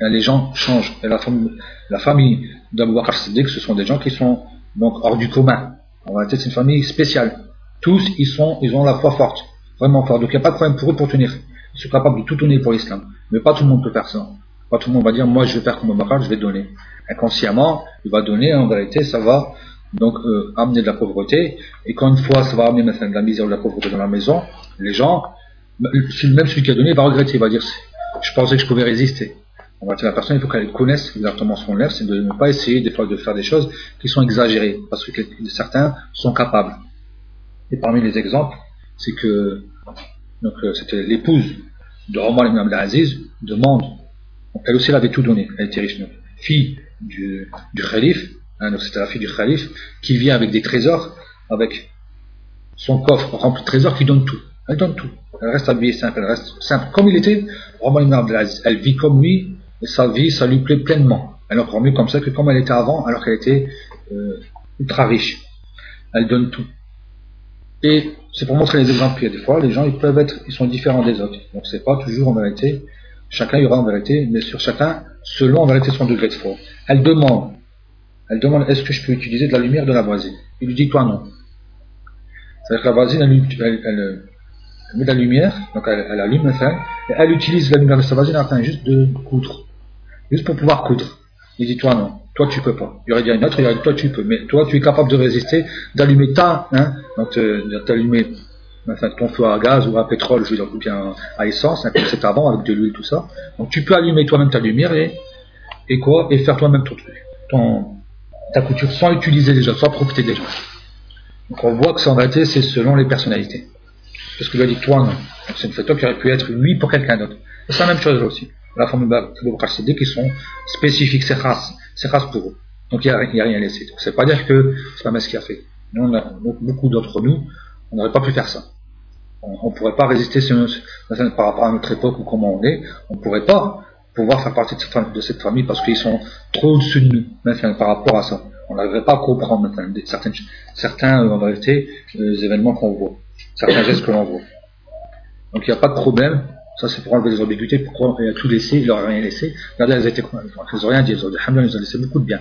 les gens changent. Et la famille, la famille d'Abu Bakr Siddiq, ce sont des gens qui sont donc hors du commun. En vérité, c'est une famille spéciale. Tous, ils sont, ils ont la foi forte. Vraiment forte. Donc il n'y a pas de problème pour eux pour tenir. Ils sont capables de tout donner pour l'islam. Mais pas tout le monde peut faire ça. Pas tout le monde va dire, moi je vais faire comme Abu Bakr, je vais donner inconsciemment, il va donner, en vérité, ça va donc euh, amener de la pauvreté. Et quand une fois, ça va amener de la misère ou de la pauvreté dans la maison, les gens, même celui qui a donné, va regretter, il va dire, je pensais que je pouvais résister. En fait, la personne, il faut qu'elle connaisse exactement son lèvre, c'est de ne pas essayer des fois de faire des choses qui sont exagérées, parce que certains sont capables. Et parmi les exemples, c'est que donc euh, c'était l'épouse de Omar ibn Abdelaziz demande, elle aussi elle avait tout donné, elle était riche, fille du, du calife, hein, donc c'était la fille du calife, qui vient avec des trésors, avec son coffre rempli de trésors, qui donne tout. Elle donne tout. Elle reste habillée simple, elle reste simple. Comme il était, Romain ibn elle vit comme lui, et sa vie, ça lui plaît pleinement. Elle encore mieux comme ça que comme elle était avant, alors qu'elle était euh, ultra riche. Elle donne tout. Et c'est pour montrer les exemples. Il y a des fois, les gens, ils peuvent être, ils sont différents des autres. Donc c'est pas toujours en vérité. Chacun, y aura en vérité, mais sur chacun, selon en vérité son degré de foi. Elle demande, elle demande est-ce que je peux utiliser de la lumière de la voisine? Il lui dit toi non. C'est-à-dire que la voisine, elle, elle, met de la lumière, donc elle, elle allume le et elle utilise la lumière de sa voisine afin juste de coudre. Juste pour pouvoir coudre. Il dit toi non. Toi, tu peux pas. Il y aurait bien une autre, il aurait toi, tu peux. Mais toi, tu es capable de résister, d'allumer ta, hein, donc euh, d'allumer enfin, ton feu à gaz ou à pétrole, je veux dire, ou bien à essence, hein, comme c'est avant, avec de l'huile, tout ça. Donc tu peux allumer toi-même ta lumière et, et quoi? Et faire toi-même ton truc, ta couture, sans utiliser les gens, sans profiter des gens. Donc on voit que réalité, c'est selon les personnalités. Parce que lui a dit toi, non. C'est une photo qui aurait pu être lui pour quelqu'un d'autre. C'est la même chose aussi. La forme de CD qui sont spécifiques, c'est race, c'est race pour eux. Donc il n'y a, a, rien laissé. C'est pas dire que c'est pas ce qui a fait. Nous, beaucoup d'entre nous, on n'aurait pas pu faire ça. On ne pourrait pas résister par rapport à notre époque ou comment on est. On ne pourrait pas pouvoir faire partie de cette, famille parce qu'ils sont trop au-dessus de nous par rapport à ça. On n'arriverait pas à comprendre certaines, certains, vérité, les événements qu'on voit, certains gestes que l'on voit. Donc il n'y a pas de problème. Ça, c'est pour enlever les ambiguïtés. Pourquoi il a tout laissé, il leur a rien laissé. Regardez, elles étaient, elles n'ont rien dit. Elles ont elles ont laissé beaucoup de bien.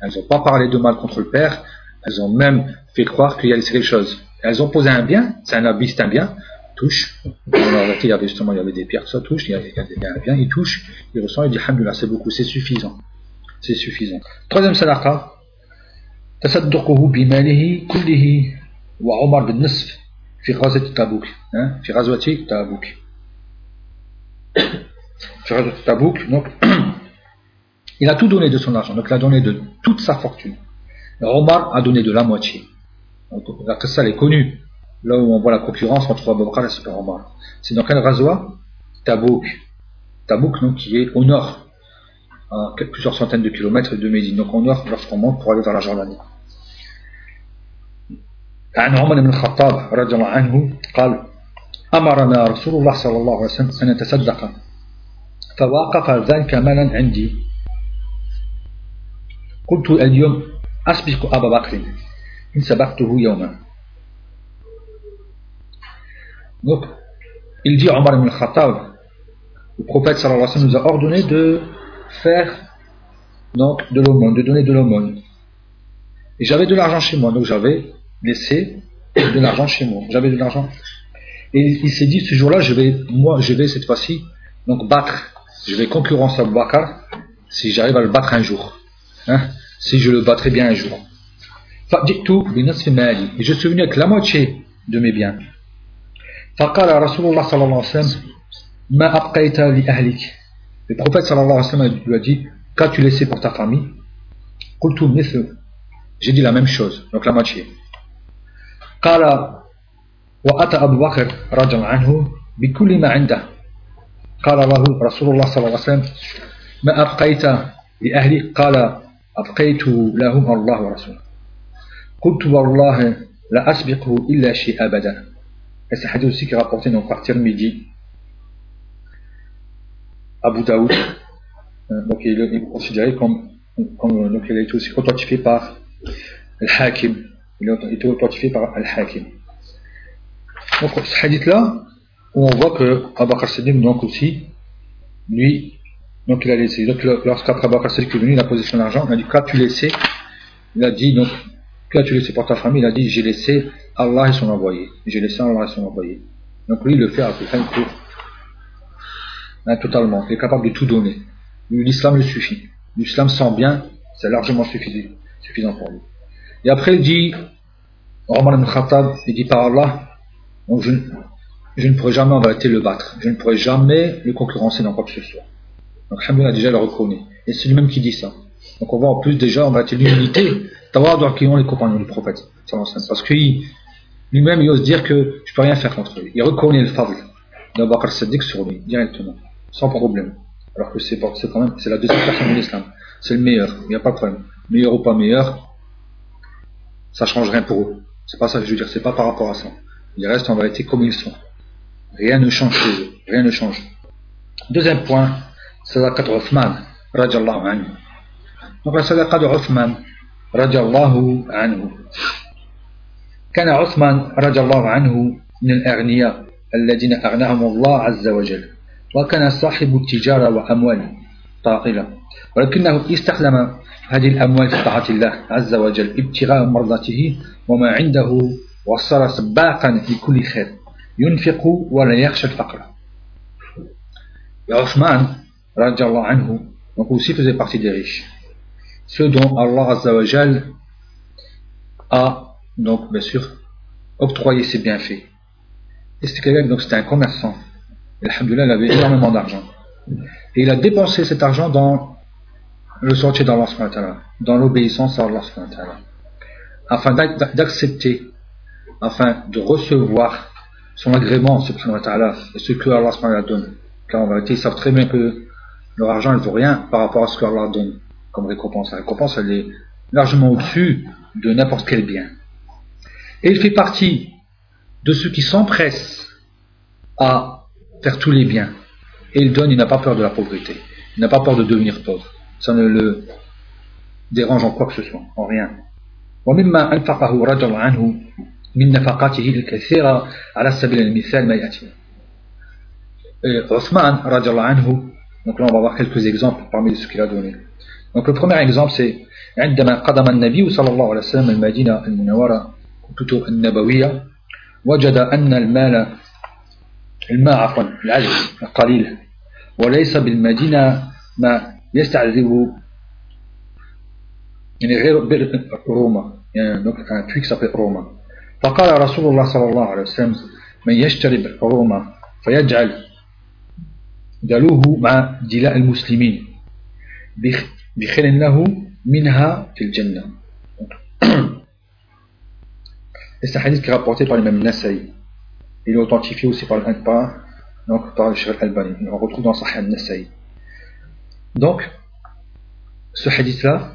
Elles n'ont pas parlé de mal contre le père. Elles ont même fait croire qu'il y a laissé quelque chose. Elles ont posé un bien. C'est un habit, c'est un bien touche. On a il y avait justement il y avait des pierres, ça touche, il y a, il des biens, il touche, il ressent, il dit Alhamdulillah, c'est beaucoup, c'est suffisant. C'est suffisant. Troisième sadaqa, tasadduquhu bimalihi kullihi wa Omar bin Nisf fi ghazwati Tabouk. Hein, fi ghazwati Tabouk. Fi ghazwati Tabouk, donc, il a tout donné de son argent, donc il a donné de toute sa fortune. Omar a donné de la moitié. Donc, la qissa est connue. Là où on voit la concurrence entre Abu Bakr et Super Omar. C'est dans quel rasoir Tabouk. Tabouk, donc, qui est au nord, à plusieurs centaines de kilomètres de Médine, donc au nord lorsqu'on monte pour aller vers la Jordanie. عن عمر بن الخطاب رضي الله عنه قال أمرنا رسول الله صلى الله عليه وسلم أن نتصدق فوقف ذلك مالا عندي قلت اليوم أسبق أبا بكر إن سبقته يوما Donc, il dit Omar ibn le prophète sallallahu alayhi wa sallam nous a ordonné de faire donc de l'aumône, de donner de l'aumône. Et j'avais de l'argent chez moi, donc j'avais laissé de l'argent chez moi. J'avais de l'argent et il s'est dit, ce jour-là, je vais, moi, je vais cette fois-ci, donc battre, je vais concurrencer Abu Bakr si j'arrive à le battre un jour. Hein, si je le battrai bien un jour. Et je suis venu avec la moitié de mes biens. فقال رسول الله صلى الله عليه وسلم ما أبقيت لأهلك؟ Le prophète sallallahu alayhi wa sallam lui a dit Qu'as-tu laissé pour ta famille J'ai dit la même chose, donc la moitié. قال وأتى أبو بكر الله عنه بكل ما عنده. قال له رسول الله صلى الله عليه وسلم ما أبقيت لأهلي؟ قال أبقيت لهم الله ورسوله. قلت والله لا أسبقه إلا شيء أبدا. Et c'est un hadith aussi qui est rapporté donc par Tirmidhi, Abu Daoud. Donc il est considéré comme, comme donc il a été aussi authentifié par Al-Hakim. Il a été authentifié par Al-Hakim. Donc, ce hadith-là, où on voit que Abu Bakr donc aussi, lui, donc il a laissé. Donc, lorsqu'après Abu Bakr est venu, il a posé son argent, il a dit, qu'as-tu laissé? Il a dit, donc, qu'as-tu laissé pour ta famille Il a dit, j'ai laissé Allah et son envoyé. J'ai laissé Allah et son envoyé. Donc, lui, il le fait à près pour, hein, totalement. Il est capable de tout donner. L'islam le suffit. L'islam sent bien, c'est largement suffisant, suffisant pour lui. Et après, il dit, Omar ibn Khattab, il dit par Allah, je, ne pourrai jamais en vérité le battre. Je ne pourrai jamais le concurrencer dans quoi que ce soit. Donc a déjà le reconnu. Et c'est lui-même qui dit ça. Donc on voit en plus déjà, on va dire l'unité d'Allah qui ont les compagnons du prophète. Parce que lui-même, il ose dire que je peux rien faire contre eux. Il reconnaît le fadl d'Abakar Sadiq sur lui, directement, sans problème. Alors que c'est quand même c'est la deuxième personne de l'islam. C'est le meilleur, il n'y a pas de problème. Meilleur ou pas meilleur, ça change rien pour eux. C'est pas ça que je veux dire, c'est pas par rapport à ça. Ils restent en vérité comme ils sont. Rien ne change chez eux, rien ne change. Deuxième point, c'est la 4 Othman, radiallahu anhu. صدقة de عثمان رضي الله عنه. كان عثمان رضي الله عنه من الأغنياء الذين أغناهم الله عز وجل وكان صاحب التجارة وأموال طائلة ولكنه استخدم هذه الأموال في طاعة الله عز وجل ابتغاء مرضاته وما عنده وصار سباقا لكل خير ينفق ولا يخشى الفقر Et Othman, anhu, donc aussi faisait partie des riches. Ce dont Allah Azzawajal a, donc, bien sûr, octroyé ses bienfaits. Et c'était donc c'était un commerçant. Et il avait énormément d'argent. Et il a dépensé cet argent dans le sentier d'Allah, dans l'obéissance à Allah, afin d'accepter, afin de recevoir son agrément, et ce que Allah donne. Car en vérité, ils savent très bien que leur argent ne vaut rien par rapport à ce que Allah donne comme récompense. La récompense, elle est largement au-dessus de n'importe quel bien. Et il fait partie de ceux qui s'empressent à faire tous les biens. Et il donne, il n'a pas peur de la pauvreté. Il n'a pas peur de devenir pauvre. Ça ne le dérange en quoi que ce soit, en rien. ومما أنفقه رجل عنه من نفقاته الكثيرة على سبيل المثال ما يأتي عثمان رضي الله عنه donc là on va voir quelques exemples parmi ceux qu'il a donnés donc le premier exemple c'est عندما قدم النبي صلى الله عليه وسلم المدينة المنورة plutôt النبوية وجد أن المال الماء عفوا العذب قليل وليس بالمدينة ما يستعذب يعني غير روما يعني un puits qui s'appelle Roma فقال رسول الله صلى الله عليه وسلم من يشتري روما فيجعل دلوه مع دلاء المسلمين. بخير له منها في الجنة Et c'est un hadith qui est rapporté par l'imam Nasai. Il est authentifié aussi par, par, donc, par le Cheikh Al-Albani. On le retrouve dans Sahih al-Nasai. Donc, ce hadith-là,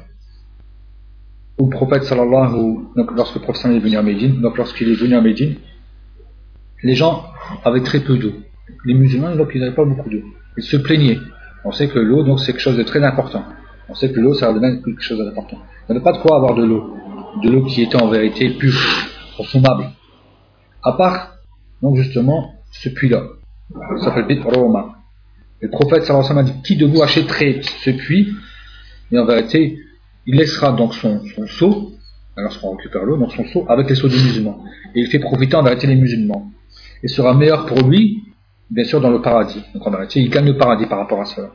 où le prophète sallallahu, donc lorsque le prophète est venu à Médine, donc lorsqu'il est venu à Médine, les gens avaient très peu d'eau. Les musulmans, donc, ils n'avaient pas beaucoup d'eau. Ils se plaignaient. On sait que l'eau, donc, c'est quelque chose de très important. On sait que l'eau, ça redevient quelque chose d'important. N'y avait pas de quoi avoir de l'eau. De l'eau qui était en vérité pure, consommable. À part, donc, justement, ce puits-là. Ça s'appelle Bit Roma. Le prophète sallallahu alayhi wa dit, qui de vous achèterait ce puits? Et en vérité, il laissera donc son, son seau, lorsqu'on récupère l'eau, donc son seau avec les seaux des musulmans. Et il fait profiter en vérité les musulmans. Et sera meilleur pour lui, bien sûr, dans le paradis. Donc en vérité, il gagne le paradis par rapport à cela.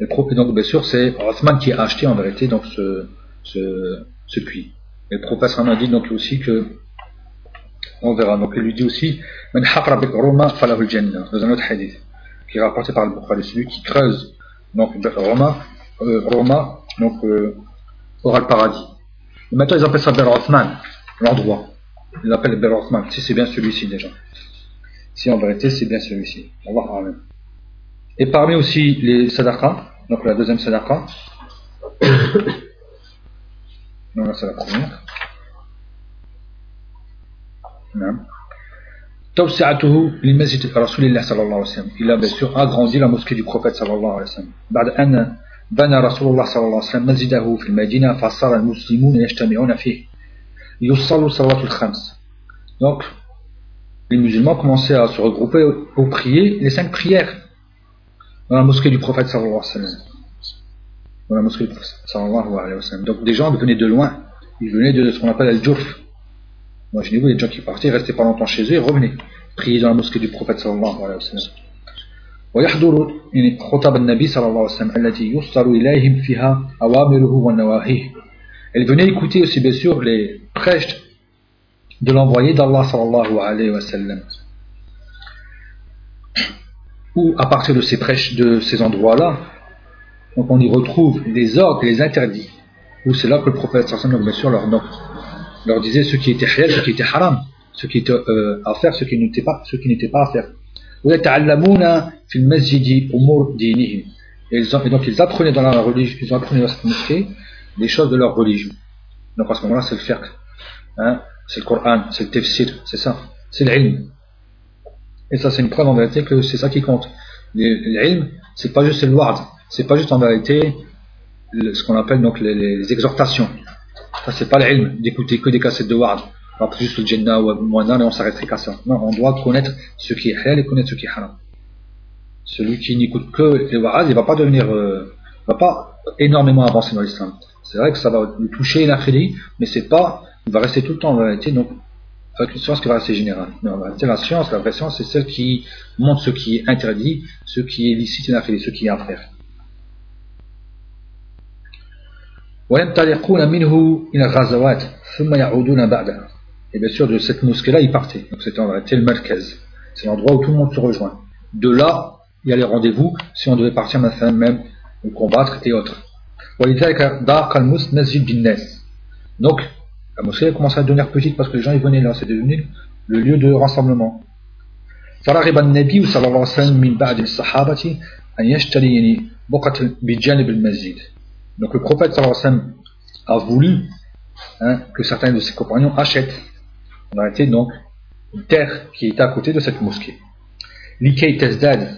Et donc bien sûr, c'est Othman qui a acheté en vérité donc ce, ce, puits. Et le professeur a dit donc aussi que, on verra, donc il lui dit aussi, dans un autre hadith, qui est rapporté par le Bukhari, celui qui creuse donc Roma, euh, Roma donc euh, aura le paradis. Et maintenant ils appellent ça Ber Othman, l'endroit. Ils l'appellent Ber Othman, si c'est bien celui-ci déjà. Si en vérité c'est bien celui-ci. Voir même. Et parmi aussi les sadaqas, donc la deuxième sadaqa, non là c'est la première. Non. توسعته لمسجد رسول الله صلى الله عليه وسلم. Il a bien sûr agrandi la mosquée du prophète صلى الله عليه وسلم. بعد أن بنى رسول الله صلى الله عليه وسلم مسجده في المدينة فصار المسلمون يجتمعون فيه يصلوا صلاة الخمس donc les musulmans commençaient à se regrouper pour prier les cinq prières dans la mosquée du prophète sallallahu alayhi wa sallam dans la mosquée du prophète sallallahu alayhi wa sallam donc des gens venaient de loin ils venaient de ce qu'on appelle al-Jurf imaginez-vous les gens qui partaient restaient pas longtemps chez eux et revenaient prier dans la mosquée du prophète sallallahu alayhi wa sallam ويحضر خطب النبي صلى الله عليه وسلم التي يصدر إليهم فيها أوامره ونواهيه Elle venait écouter aussi bien sûr les prêches de l'envoyé d'Allah sallallahu alayhi wa sallam. ou à partir de ces, prêches, de ces endroits-là, donc on y retrouve les ordres et les interdits. Ou c'est là que le prophète sallallahu bien sûr, leur, leur disait ce qui était halal, ce qui était haram, ce qui était euh, à faire, ce qui n'était pas, ce qui n'était à faire. Et, et donc ils apprenaient dans la religion, ils apprenaient dans cette mosquée les choses de leur religion. Donc à ce moment-là, c'est le fiqh, hein, c'est le Coran, c'est le tafsir, c'est ça, c'est l'ilm et ça c'est une preuve en vérité que c'est ça qui compte l'ilm c'est pas juste le ward c'est pas juste en vérité ce qu'on appelle donc les, exhortations ça c'est pas l'ilm d'écouter que des cassettes de ward pas juste le Jannah ou Moana, et on s'arrêterait qu'à ça. Non, on doit connaître ce qui est halal et connaître ce qui est haram. Celui qui n'écoute que les wa'az, il va pas devenir, euh, va pas énormément avancer dans l'islam. C'est vrai que ça va lui toucher l'akhiri, mais c'est pas, il va rester tout le temps en vérité, donc, avec une science qui va rester générale. Vérité, la science, la vraie science, c'est celle qui montre ce qui est interdit, ce qui est licite et ce qui est faire. Et bien sûr, de cette mosquée-là, ils partaient. Donc c'était en réalité le Merkez. C'est l'endroit où tout le monde se rejoint. De là, il y a les rendez-vous si on devait partir maintenant même combattre et autres. Donc, la mosquée a commencé à devenir petite parce que les gens ils venaient là, c'est devenu le lieu de rassemblement. فرغب النبي صلى الله عليه وسلم من بعد الصحابة أن يشتري يعني بقعة بجانب المسجد. Donc le prophète sallallahu alayhi wa sallam a voulu hein, que certains de ses compagnons achètent en réalité donc une terre qui était à côté de cette mosquée. لكي تزداد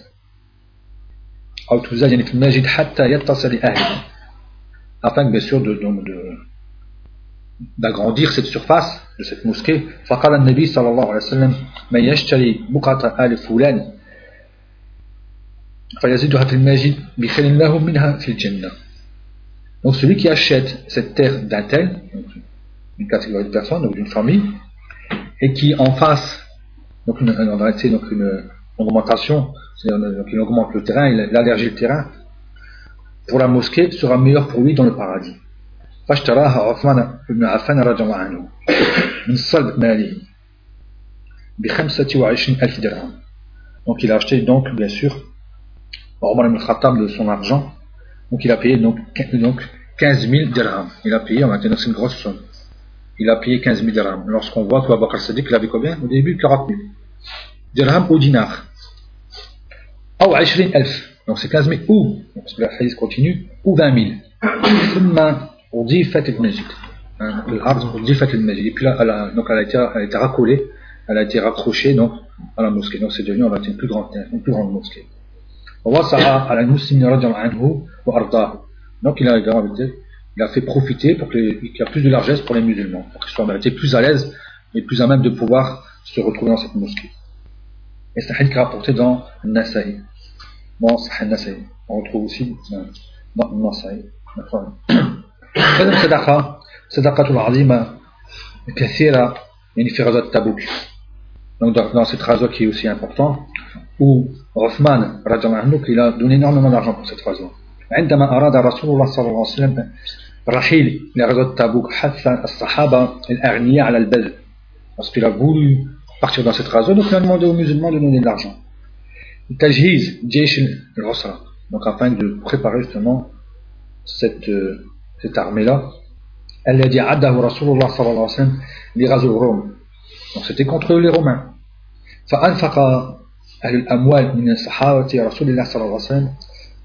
أو تزداد يعني في المسجد حتى يتصل لأهله afin bien sûr de, de, de d'agrandir cette surface de cette mosquée. فقال النبي صلى الله عليه وسلم من يشتري بقعة آل فلان فيزيدها في المسجد بخير له منها في الجنة. Donc celui qui achète cette terre d'un tel, une catégorie de personnes, donc d'une famille, et qui en face, donc une, on va donc une augmentation, donc il augmente le terrain, il allergie le terrain, pour la mosquée sera meilleur pour lui dans le paradis. فاشتراها عثمان بن عفان رضي الله عنه من صلب ماله بخمسة وعشرين ألف درهم donc il a acheté donc bien sûr Omar ibn Khattab de son argent donc il a payé donc, donc 15 000 dirhams il a payé maintenant c'est une grosse somme il a payé 15 000 dirhams lorsqu'on voit que Bakr Sadiq il avait combien au début 40 000 dirhams au dinar ou 20 000 donc c'est 15 000 ou parce que la hadith continue ou 20 000 on dit Fat el Majid. L'arbre, on dit Majid. Et puis là, elle a, donc elle a, été, elle raccolée, elle a été raccrochée donc, à la mosquée. Donc c'est devenu en fait, une plus grande, une plus grande mosquée. Donc il a, il a fait profiter pour qu'il y a plus de largesse pour les musulmans, pour qu'ils soient ben, plus à l'aise et plus à même de pouvoir se retrouver dans cette mosquée. Et c'est un hadith qui est rapporté dans Nasa'i. Nasa'i. On retrouve aussi dans Nasa'i. Nasaï. صدقة صدقة العظيمة كثيرة يعني في غزوة تبوك donc dans cette raison qui est aussi important où Othman عنه il a donné énormément d'argent pour cette raison عندما أراد رسول الله صلى الله عليه وسلم رحيل لغزوة تبوك حث الصحابة الأغنياء على البذل parce qu'il a voulu partir dans cette raison donc il a demandé aux musulmans de donner de l'argent تجهيز جيش العسرة donc afin de préparer justement cette cette armée-là, a dit Addahu Rasulullah sallallahu alayhi wa sallam li Rome. Donc c'était contre les Romains. فأنفق أهل الأموال من صحابة رسول الله صلى الله عليه وسلم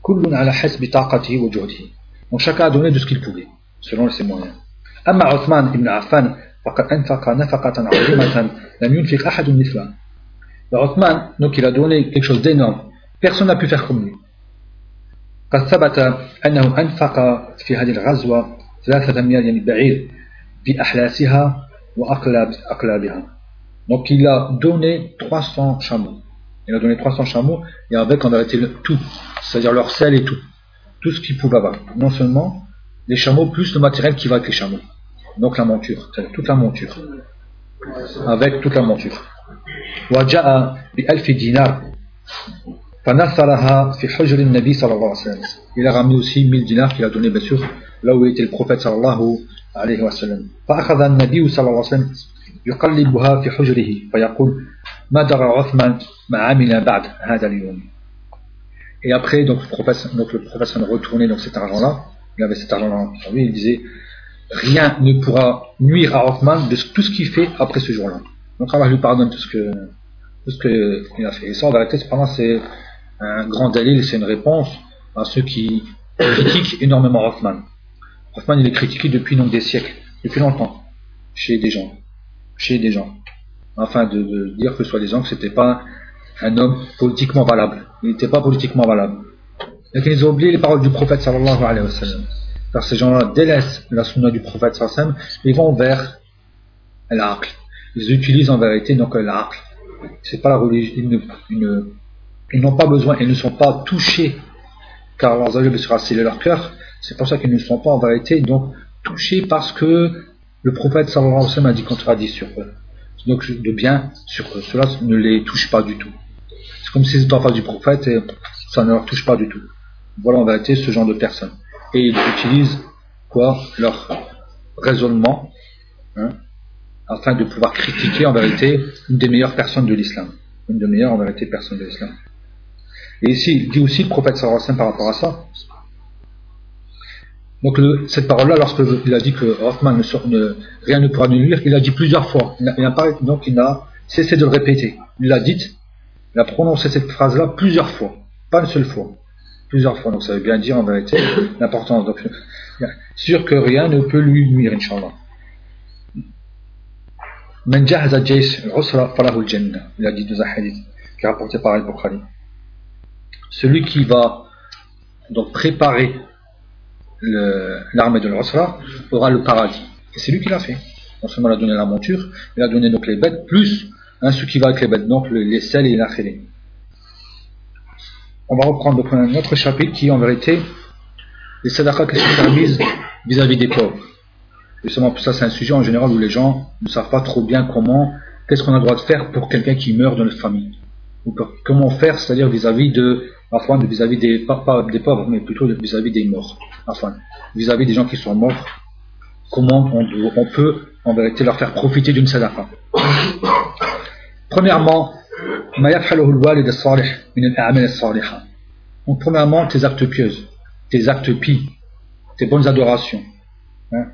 كل على حسب طاقته وجهده. Donc chacun a donné de ce qu'il pouvait, selon ses moyens. أما عثمان بن عفان فقد أنفق نفقة عظيمة لم ينفق أحد مثلها. Othman, donc il a donné quelque chose d'énorme. Personne n'a pu faire comme lui. قد ثبت أنه أنفق في هذه الغزوة ثلاثة مئة يعني بعير بأحلاسها وأقلابها Donc il a donné 300 chameaux. Il a donné 300 chameaux et avec en réalité tout, c'est-à-dire leur sel et tout. Tout ce qu'il pouvait avoir. Non seulement les chameaux plus le matériel qui va avec les chameaux. Donc la monture, c'est-à-dire toute la monture. Avec toute la monture. وجاء بألف دينار فنثرها في حجر النبي صلى الله عليه وسلم il a ramené aussi 1000 dinars qu'il a donné bien sûr là où était le prophète صلى الله عليه وسلم فأخذ النبي صلى الله عليه وسلم يقلبها في حجره فيقول ما درى عثمان ما عمل بعد هذا اليوم et après donc le prophète donc le prophète a retourné donc cet argent là il avait cet argent là sur lui il disait rien ne pourra nuire à Othman de tout ce qu'il fait après ce jour là donc Allah lui pardonne tout ce que tout ce qu'il a fait et ça en vérité c'est un grand dalil, c'est une réponse à ceux qui critiquent énormément Hoffman. Hoffman, il est critiqué depuis donc, des siècles, depuis longtemps, chez des gens, chez des gens, afin de, dire que soi-disant que c'était pas un homme politiquement valable. Il n'était pas politiquement valable. Et qu'ils ont oublié les paroles du prophète sallallahu alayhi wa sallam. Car ces gens-là délaissent la sunna du prophète sallallahu alayhi wa sallam et vont vers l'aql. Ils utilisent en vérité donc l'aql. C'est pas la religion, ils n'ont pas besoin, ils ne sont pas touchés, car Allah sera scellé leur cœur. C'est pour ça qu'ils ne sont pas en vérité donc touchés parce que le prophète sallallahu alayhi wa sallam a dit contradit sur eux. Donc de bien sur eux. Cela ne les touche pas du tout. C'est comme s'ils étaient en face du prophète et ça ne leur touche pas du tout. Voilà en vérité ce genre de personnes. Et ils utilisent quoi? Leur raisonnement, hein, afin de pouvoir critiquer en vérité une des meilleures personnes de l'islam, une des meilleures en vérité personnes de l'islam. Et ici, il dit aussi le prophète sallallahu par rapport à ça. Donc cette parole-là, lorsqu'il a dit que Hoffman ne, rien ne pourra nous lire, il a dit plusieurs fois. Il n'a pas, donc il a cessé de le répéter. Il l'a dit, il a prononcé cette phrase-là plusieurs fois, pas une seule fois, plusieurs fois. Donc ça veut bien dire en vérité l'importance. Donc sûr que rien ne peut lui nuire, al-jannah. Il a dit dans un hadith qui est rapporté par Al-Bukhari. Celui qui va donc préparer l'armée de l'usra aura le paradis. Et c'est lui qui l'a fait. Non seulement il a donné la monture, il a donné les bêtes, plus hein, ce qui va avec les bêtes, donc les sels et l'akhiri. On va reprendre un autre chapitre qui en vérité les sadaqas qui sont permises vis-à-vis des pauvres. Justement, ça c'est un sujet en général où les gens ne savent pas trop bien comment, qu'est-ce qu'on a le droit de faire pour quelqu'un qui meurt dans notre famille. Ou comment faire, c'est-à-dire vis-à-vis de, enfin, vis-à-vis des, pas, des pauvres, mais plutôt vis-à-vis des morts. Enfin, vis-à-vis des gens qui sont morts, comment on, peut, en vérité, leur faire profiter d'une sadaqa. Premièrement, donc, premièrement, tes actes pieuses, tes actes pies, tes bonnes adorations. Hein.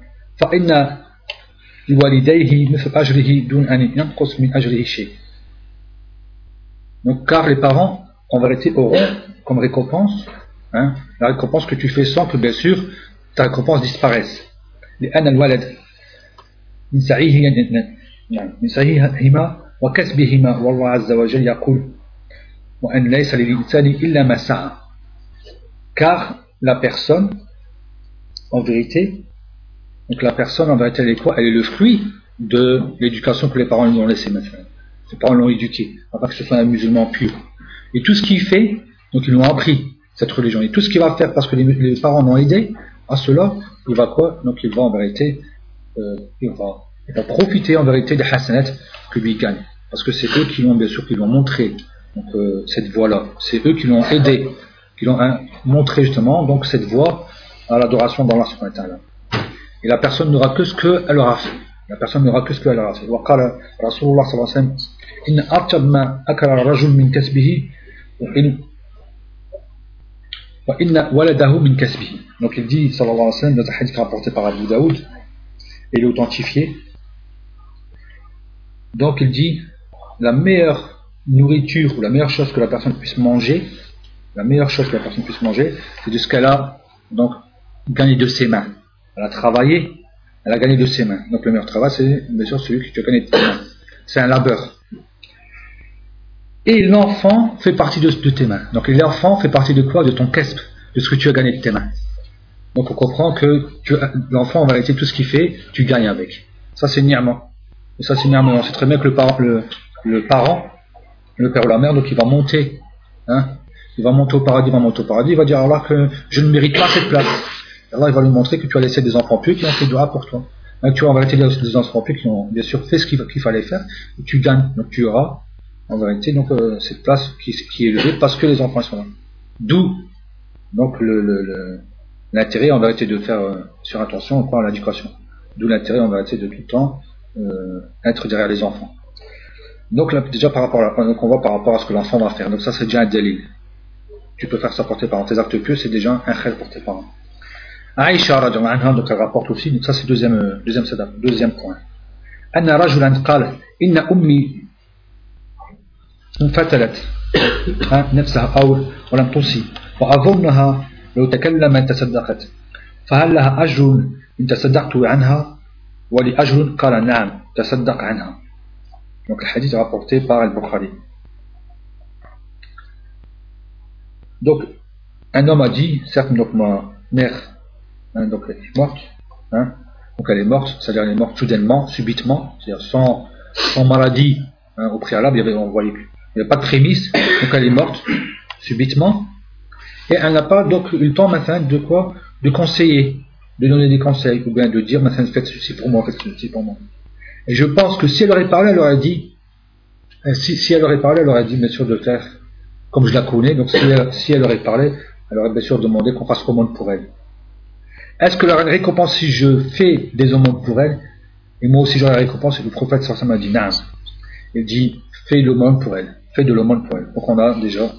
Donc, car les parents, en vérité, auront comme récompense hein, la récompense que tu fais sans que, bien sûr, ta récompense disparaisse. لأن الولد من سعيه من سعيهما وكسبهما والله عز وجل يقول وأن ليس للإنسان إلا ما سعى car la personne en vérité donc la personne en vérité elle est quoi elle est le fruit de l'éducation que les parents lui ont laissée maintenant les parents l'ont éduqué afin que ce soit un musulman pur et tout ce qu'il fait donc ils l'ont appris cette religion et tout ce qu'il va faire parce que les, parents l'ont aidé à cela il va quoi donc il va en vérité euh, il, va, il va profiter en vérité des hasanat que lui gagne parce que c'est eux qui l'ont bien sûr qui l'ont montré donc, euh, cette voie là c'est eux qui l'ont aidé qui l'ont hein, montré justement donc cette voie à l'adoration d'Allah subhanahu et la personne n'aura que ce qu'elle aura fait la personne n'aura que ce qu'elle aura fait وقال رسول الله صلى الله عليه وسلم إن أرتب ما أكل الرجل من كسبه donc il dit sallallahu alayhi wa sallam dans un hadith rapporté par Abu Daoud et il est authentifié. Donc il dit la meilleure nourriture ou la meilleure chose que la personne puisse manger la meilleure chose que la personne puisse manger c'est de ce qu'elle a donc gagné de ses mains. Elle a travaillé elle a gagné de ses mains. Donc le meilleur travail c'est bien sûr celui que tu as gagné de tes mains. C'est un labeur et l'enfant fait partie de, tes mains. Donc l'enfant fait partie de quoi? De ton kesp, de ce que tu as gagné de tes mains. Donc on comprend que l'enfant, en vérité, tout ce qu'il fait, tu gagnes avec. Ça c'est ni'ma. Et ça c'est. On sait très bien que le parent, le, père ou la mère, donc il va monter. Hein, il va monter au paradis, il va monter au paradis, il va dire Allah que je ne mérite pas cette place. Allah il va lui montrer que tu as laissé des enfants pieux qui ont fait du pour toi. Donc, tu as en vérité des enfants pieux qui ont bien sûr fait ce qu'il fallait faire, et tu gagnes. Donc tu auras en vérité, donc euh, cette place qui, qui, est élevée parce que les enfants sont là. D'où donc l'intérêt le, le, en vérité de faire euh, sur attention à l'éducation. D'où l'intérêt en vérité de tout le temps euh, être derrière les enfants. Donc là, déjà par rapport à, donc on voit par rapport à ce que l'enfant va faire. Donc ça c'est déjà un délit. Tu peux faire ça porter par tes actes pieux, c'est déjà un khel pour tes parents. Aïcha anha, donc elle rapporte aussi, donc ça c'est deuxième euh, deuxième deuxième point. أن رجلا قال إن أمي انفتلت نفسها أو ولم توصي وأظنها لو تكلمت تصدقت فهل لها أجر إن تصدقت عنها ولأجر قال نعم تصدق عنها Donc le hadith est rapporté par Al-Bukhari. Donc, un homme a dit, certes, donc ma mère, hein, donc elle est morte, hein, donc elle est morte, c'est-à-dire elle est morte soudainement, subitement, c'est-à-dire sans, sans maladie hein, au préalable, il y avait, on voyait il n'y a pas de prémisse, donc elle est morte subitement. Et elle n'a pas donc eu le temps maintenant de quoi? De conseiller, de donner des conseils, ou bien de dire maintenant faites ceci pour moi, faites ceci pour moi. Et je pense que si elle aurait parlé, elle aurait dit, euh, si, elle aurait parlé, elle aurait dit bien sûr de faire comme je la connais, donc si elle, si elle aurait parlé, elle aurait bien sûr demandé qu'on fasse commande pour elle. Est-ce que la récompense si je fais des aumônes pour elle, et moi aussi j'aurai la récompense, et le prophète sallallahu a dit non. Il dit fais l'aumône pour elle, fais de l'aumône pour elle. Donc on a déjà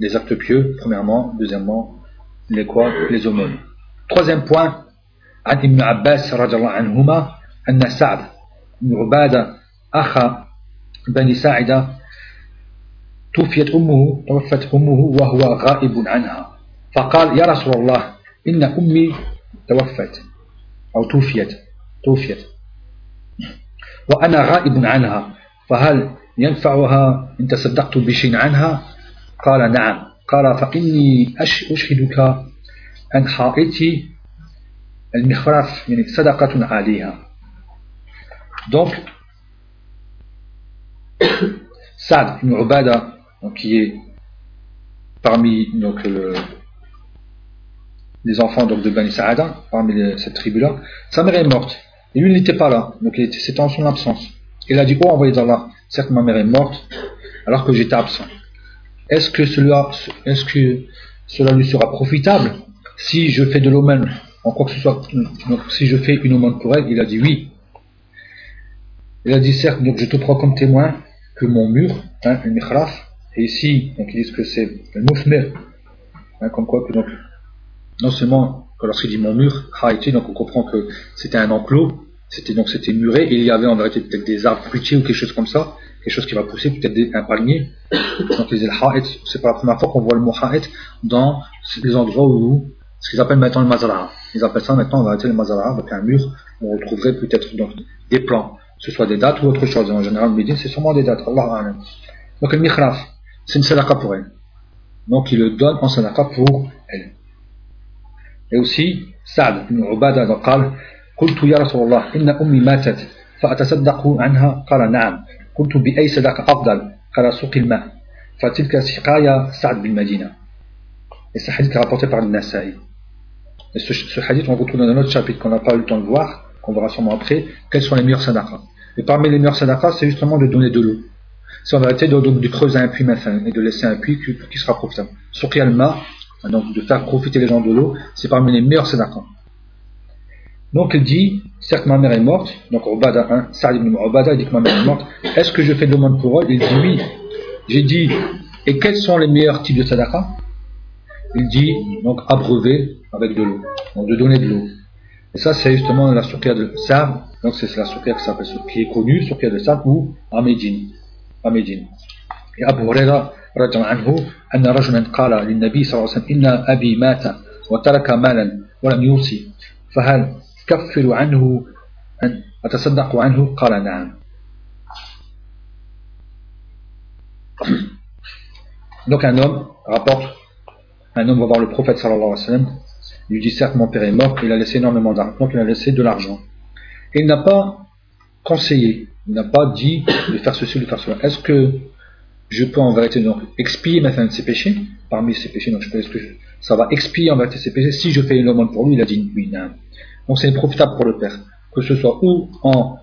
des actes pieux, premièrement, deuxièmement, les quoi Les aumônes. Troisième point, عن ابن عباس رضي الله عنهما أن سعد بن عبادة أخا بني ساعدة توفيت أمه توفت أمه وهو غائب عنها فقال يا رسول الله إن أمي توفت أو توفيت توفيت وأنا غائب عنها فهل ينفعها إن تصدقت بشيء عنها قال نعم قال فإني أشهدك أن حائتي المخرف يعني صدقة عليها Donc, Saad ibn Ubada, donc, qui est parmi donc, le, les enfants donc, de Bani Saada, parmi les, cette tribu-là, sa mère est morte. Et lui, il n'était pas là. Donc, c'était en son absence. Il a dit Oh, envoyé d'Allah, certes, ma mère est morte, alors que j'étais absent. Est-ce que, cela, lui sera profitable si je fais de l'aumône en quoi que ce soit donc, Si je fais une aumône pour elle, il a dit oui. Il a dit certes, donc je te prends comme témoin que mon mur, hein, le mikhraf, et ici, donc ils disent que c'est le moufmer, hein, comme quoi que donc, non seulement lorsqu'il dit mon mur, haïti, donc on comprend que c'était un enclos, c'était donc c'était muré et il y avait en vérité peut-être des arbres fruitiers ou quelque chose comme ça, quelque chose qui va pousser, peut-être un palmier. Donc les c'est pas la première fois qu'on voit le mot ha'et dans les endroits où ce qu'ils appellent maintenant le mazara. Ils appellent ça maintenant en vérité le mazara, avec un mur où on retrouverait peut-être donc des plants, que ce soit des dates ou autre chose. En général, Médine, c'est sûrement des dates. Donc le mihraf, c'est une sadaqa pour elle. Donc il le donne en sadaqa pour elle. Et aussi, Saad ibn Ubada dans قلت يا رسول الله إن أمي ماتت فأتصدق عنها قال نعم قلت بأي صدقة أفضل قال سوق الماء فتلك سقايا سعد بن مدينة Et ce hadith est rapporté par le Nasa'i. Et ce, ce hadith, on le retrouve dans un autre chapitre qu'on n'a pas eu le temps de voir, qu'on verra sûrement après, quels sont les meilleurs sadaqas. Et parmi les meilleurs sadaqas, c'est justement de donner de l'eau. C'est en vérité de, de, de creuser un puits maintenant et de laisser un puits qui, qui sera profitable. Suqi al-ma, donc de faire profiter les gens de l'eau, c'est parmi les meilleurs sadaqas. Donc il dit, certes ma mère est morte, donc Ubada, hein, Sa'd ibn Ubada dit que ma mère est morte, est-ce que je fais de demande pour elle Il dit oui. J'ai dit, et quels sont les meilleurs types de sadaqa Il dit, donc abreuver avec de l'eau, donc de donner de l'eau. Et ça c'est justement la surpia de Sa'd, donc c'est la surpia qui s'appelle, qui est connue, surpia de Sa'd ou à Médine. À Médine. Et Abu Huraira, رضي عنه أن رجلا قال للنبي صلى الله عليه وسلم إن أبي مات وترك مالا ولم يوصي فهل كفر عنه أن أتصدق عنه قال نعم Donc un homme rapporte, un homme va voir le prophète sallallahu alayhi wa sallam, il lui dit certes mon père est mort, il a laissé énormément d'argent, donc il a laissé de l'argent. Et il n'a pas conseillé, il n'a pas dit de faire ceci ou de faire cela. Est-ce que je peux en vérité donc expier maintenant de ses péchés, parmi ses péchés, donc je peux, que ça va expier en vérité ses péchés si je fais une aumône pour lui, il a dit oui, non. Donc c'est profitable pour le père, que ce soit ou en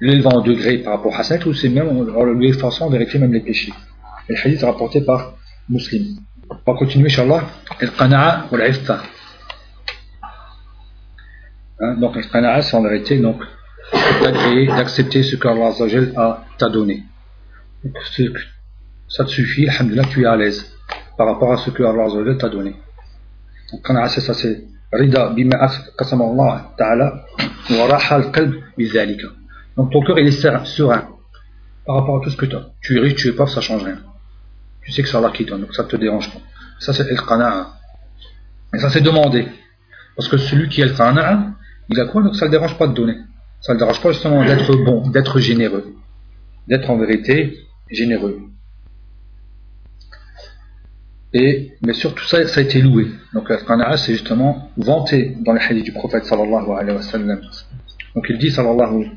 l'élevant en degré par rapport à ça, ou c'est même en lui en vérité même les péchés. Et le hadith rapporté par Muslim. On va continuer, Inch'Allah, al-qana'a ou l'ifta. Hein, donc, al-qana'a, c'est en vérité donc d'agréer, d'accepter ce qu'Allah a t'a donné. Ça te suffit, alhamdulillah, tu es à l'aise par rapport à ce que Allah t'a donné. Donc, qana'a, c'est ça, c'est rida ta'ala. Donc, ton cœur, il est serein par rapport à tout ce que tu as. Tu es riche, tu es pauvre, ça change rien. Tu sais que c'est Allah qui donne, donc ça ne te dérange pas. Ça, c'est el-qana'a. Et ça, c'est demandé. Parce que celui qui est el-qana'a, il a quoi? Donc ça ne le dérange pas de donner. Ça ne le dérange pas justement d'être bon, d'être généreux. D'être en vérité généreux. Et, mais surtout ça, ça a été loué. Donc el-qana'a, c'est justement vanté dans les hadiths du prophète sallallahu alayhi wa sallam. Donc il dit sallallahu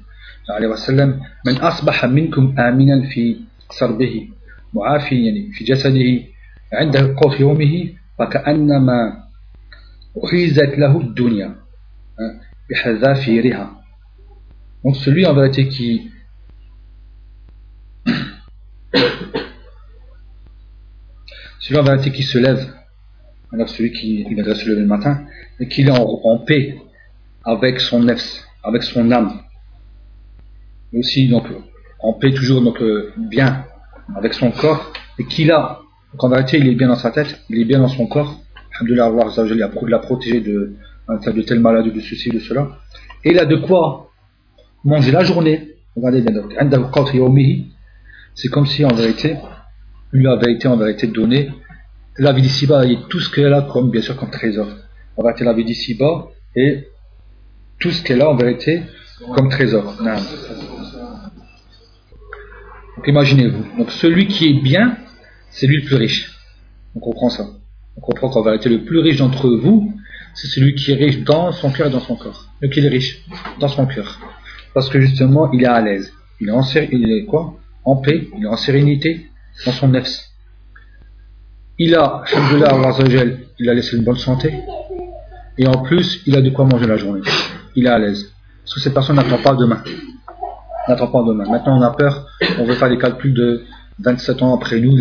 alayhi wa sallam, « Man asbaha minkum aminan fi sarbihi » معافي يعني في جسده عند قوت يومه فكأنما أحيزت له الدنيا بحذافيرها donc celui en vérité qui celui en vérité qui se lève alors celui qui, qui va se lever le matin, et qu'il est en, paix avec son nefs, avec son âme. Et aussi, donc, en paix toujours, donc, euh, bien avec son corps, et qu'il a, en vérité, il est bien dans sa tête, il est bien dans son corps. Alhamdulillah, Allah l'a protégé de, de telle maladie, de ceci, de cela. Et il a de quoi manger la journée. Regardez bien, c'est comme si en vérité, lui avait été en vérité donné la vie d'ici-bas et tout ce qu'elle a comme, bien sûr, comme trésor. En vérité, la vie d'ici-bas et tout ce qu'elle a en vérité comme trésor. Donc imaginez-vous. Donc celui qui est bien, c'est lui le plus riche. On comprend ça. On comprend qu'en vérité, le plus riche d'entre vous, c'est celui qui est riche dans son cœur et dans son corps. Le qui est riche dans son cœur. Parce que justement, il est à l'aise. Il est il en paix, il est en sérénité dans son nefs. Il a, il a laissé une bonne santé. Et en plus, il a de quoi manger la journée. Il est à l'aise. Parce que cette personne n'attend pas demain. N'attend pas demain. Maintenant, on a peur. On veut faire des calculs de 27 ans après nous.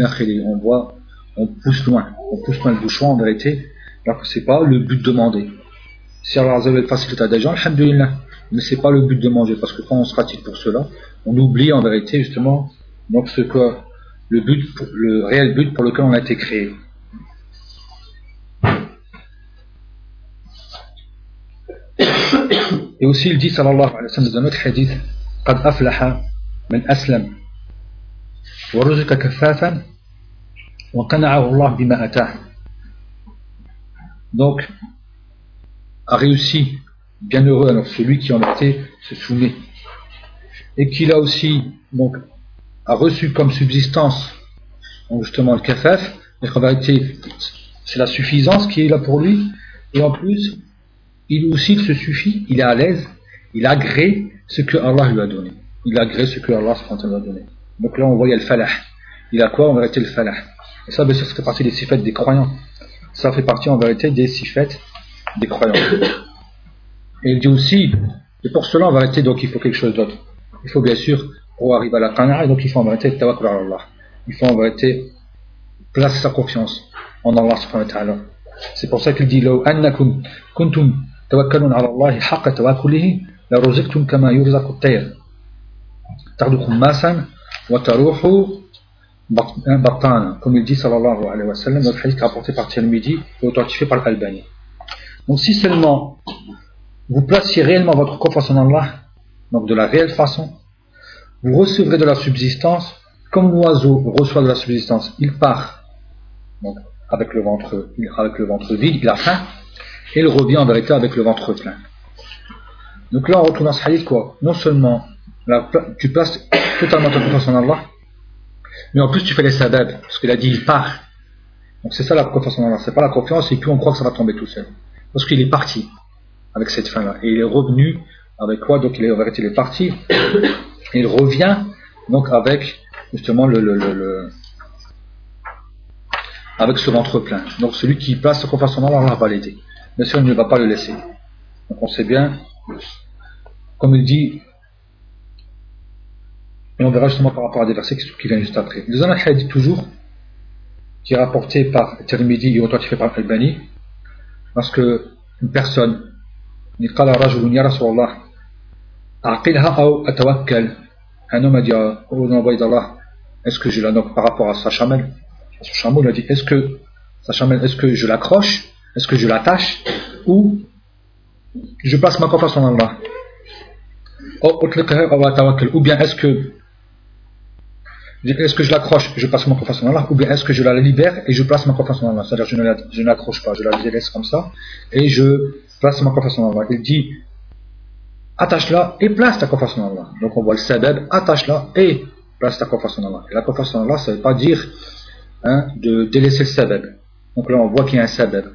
On voit, on pousse loin. On pousse loin le bouchon en vérité. Alors que c'est pas le but demandé. Si Allah facilite à des gens, alhamdulillah mais c'est pas le but de manger, parce que quand on se pratique pour cela, on oublie en vérité justement donc ce que le but, le réel but pour lequel on a été créé. Et aussi il dit sallallahu alayhi wa sallam dans un autre hadith قد أفلح من أسلم ورزق كفافا وقنعه الله بما أتاه donc a réussi bienheureux alors celui qui en été se soumet et qu'il a aussi donc a reçu comme subsistance justement le kafaf mais qu'en vérité c'est la suffisance qui est là pour lui. Et en plus il aussi se suffit il est à l'aise il agrée ce que Allah lui a donné. Il agrée ce que Allah lui a donné. Donc là on il a le falah. Il a quoi en vérité le falah? Et ça bien sûr ça fait partie des sifets des croyants. Ça fait partie en vérité des sifets des croyants. Et il dit aussi, et pour cela, en vérité, donc il faut quelque chose d'autre. Il faut bien sûr, pour arriver à la qana'a, donc il faut en vérité tawakkul Allah. Il faut en vérité placer sa confiance en Allah subhanahu wa ta'ala. C'est pour ça qu'il dit, لو أنكم كنتم توكلون على الله حق توكله لرزقتم كما يرزق الطير تغدو خماسا وتروح بطانا comme il dit sallallahu alayhi wa sallam notre hadith rapporté par Tirmidhi et authentifié par l'Albani donc si seulement vous placiez réellement votre confiance en Allah, donc de la réelle façon, vous recevrez de la subsistance comme l'oiseau reçoit de la subsistance. Il part donc, avec, le ventre, avec le ventre vide, il a faim, et il revient en vérité avec le ventre plein. Donc là, on retrouve dans ce hadith quoi? Non seulement tu places totalement ta confiance en Allah, mais en plus tu fais les parce qu'il a dit il part. Donc c'est ça la confiance en Allah, c'est pas la confiance et puis on croit que ça va tomber tout seul. Parce qu'il est parti avec cette fin-là. Et il est revenu avec quoi? Donc il est, en vérité, il est parti. Il revient donc avec justement le, avec ce ventre plein. Donc celui qui place ce confession Allah va l'aider. Bien sûr, il ne va pas le laisser. Donc on sait bien, comme il dit, et on verra justement par rapport à des versets qui viennent juste après. Le un hadith toujours, qui est rapporté par Tirmidhi et authentifié par Al-Bani, lorsque une personne, « rajulun ya Rasulallah, aqilha aw atawakkal » un homme a dit au envoyé d'Allah est-ce que je la noque par rapport à sa chamelle? Son chameau il a dit est-ce que sa chamelle est-ce que je l'accroche? Est-ce que je l'attache? Ou je place ma confiance en Allah? Ou bien est-ce que est-ce que je l'accroche, je passe ma confiance en Allah, ou bien est-ce que je la libère et je place ma confiance en Allah? C'est-à-dire je ne, l'accroche pas, je la laisse comme ça. Et je place ma confiance en Allah. Il dit attache-la et place ta confiance en Allah. Donc on voit le sabab, attache-la et place ta confiance en Allah. Et la confiance en Allah, ça ne veut pas dire hein, de délaisser le sabab. Donc là on voit qu'il y a un sabab.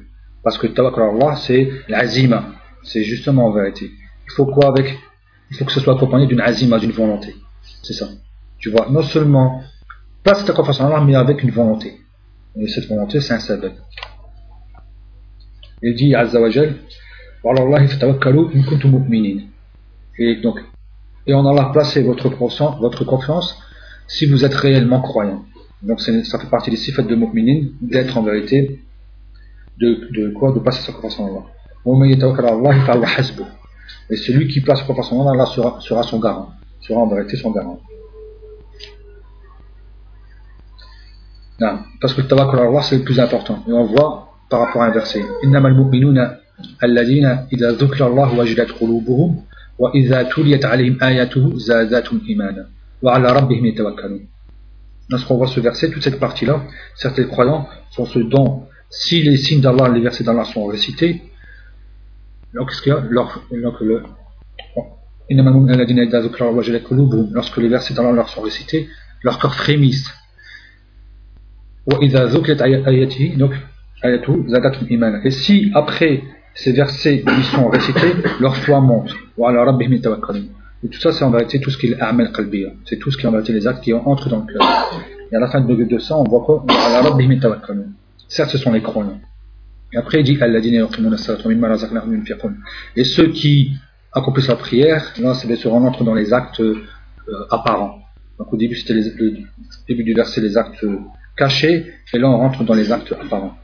Parce que tawakkul Allah, c'est l'azima. C'est justement en vérité. Il faut quoi avec? Il faut que ce soit accompagné d'une azima, d'une volonté. C'est ça. Tu vois, non seulement place ta confiance en Allah, mais avec une volonté. Et cette volonté, c'est un sabab. Il dit, Azza wa et donc, et en Allah placez votre confiance, votre confiance si vous êtes réellement croyant. Donc ça fait partie des sifat de mu'minin d'être en vérité de, de quoi De placer sa confiance en Allah. Et celui qui place sa confiance en Allah sera, sera son garant, sera en vérité son garant. Non, parce que le tawakkul Allah c'est le plus important. Et on voit par rapport à un verset. إنما المؤمنون الذين إذا ذكر الله وجلت قلوبهم وإذا تليت عليهم آياته زادتهم إيمانا وعلى ربهم يتوكلون. Lorsqu'on voit ce verset, toute cette partie-là, certains croyants sont ceux dont, si les signes d'Allah, les versets d'Allah sont récités, lorsque, lorsque, le, lorsque les versets d'Allah leur sont récités, leur corps frémissent. Et si après ces versets ils sont récités, leur foi monte. Et tout ça, c'est en vérité tout ce qui est amal qalbiya. C'est tout ce qui est en vérité les actes qui entrent dans le cœur. Et à la fin de ça, on voit quoi Certes, ce sont les croyants. Et après, il dit Et ceux qui accomplissent la prière, là, c'est se rentre dans les actes euh, apparents. Donc au début, c'était le début du verset, les actes cachés, et là, on rentre dans les actes apparents.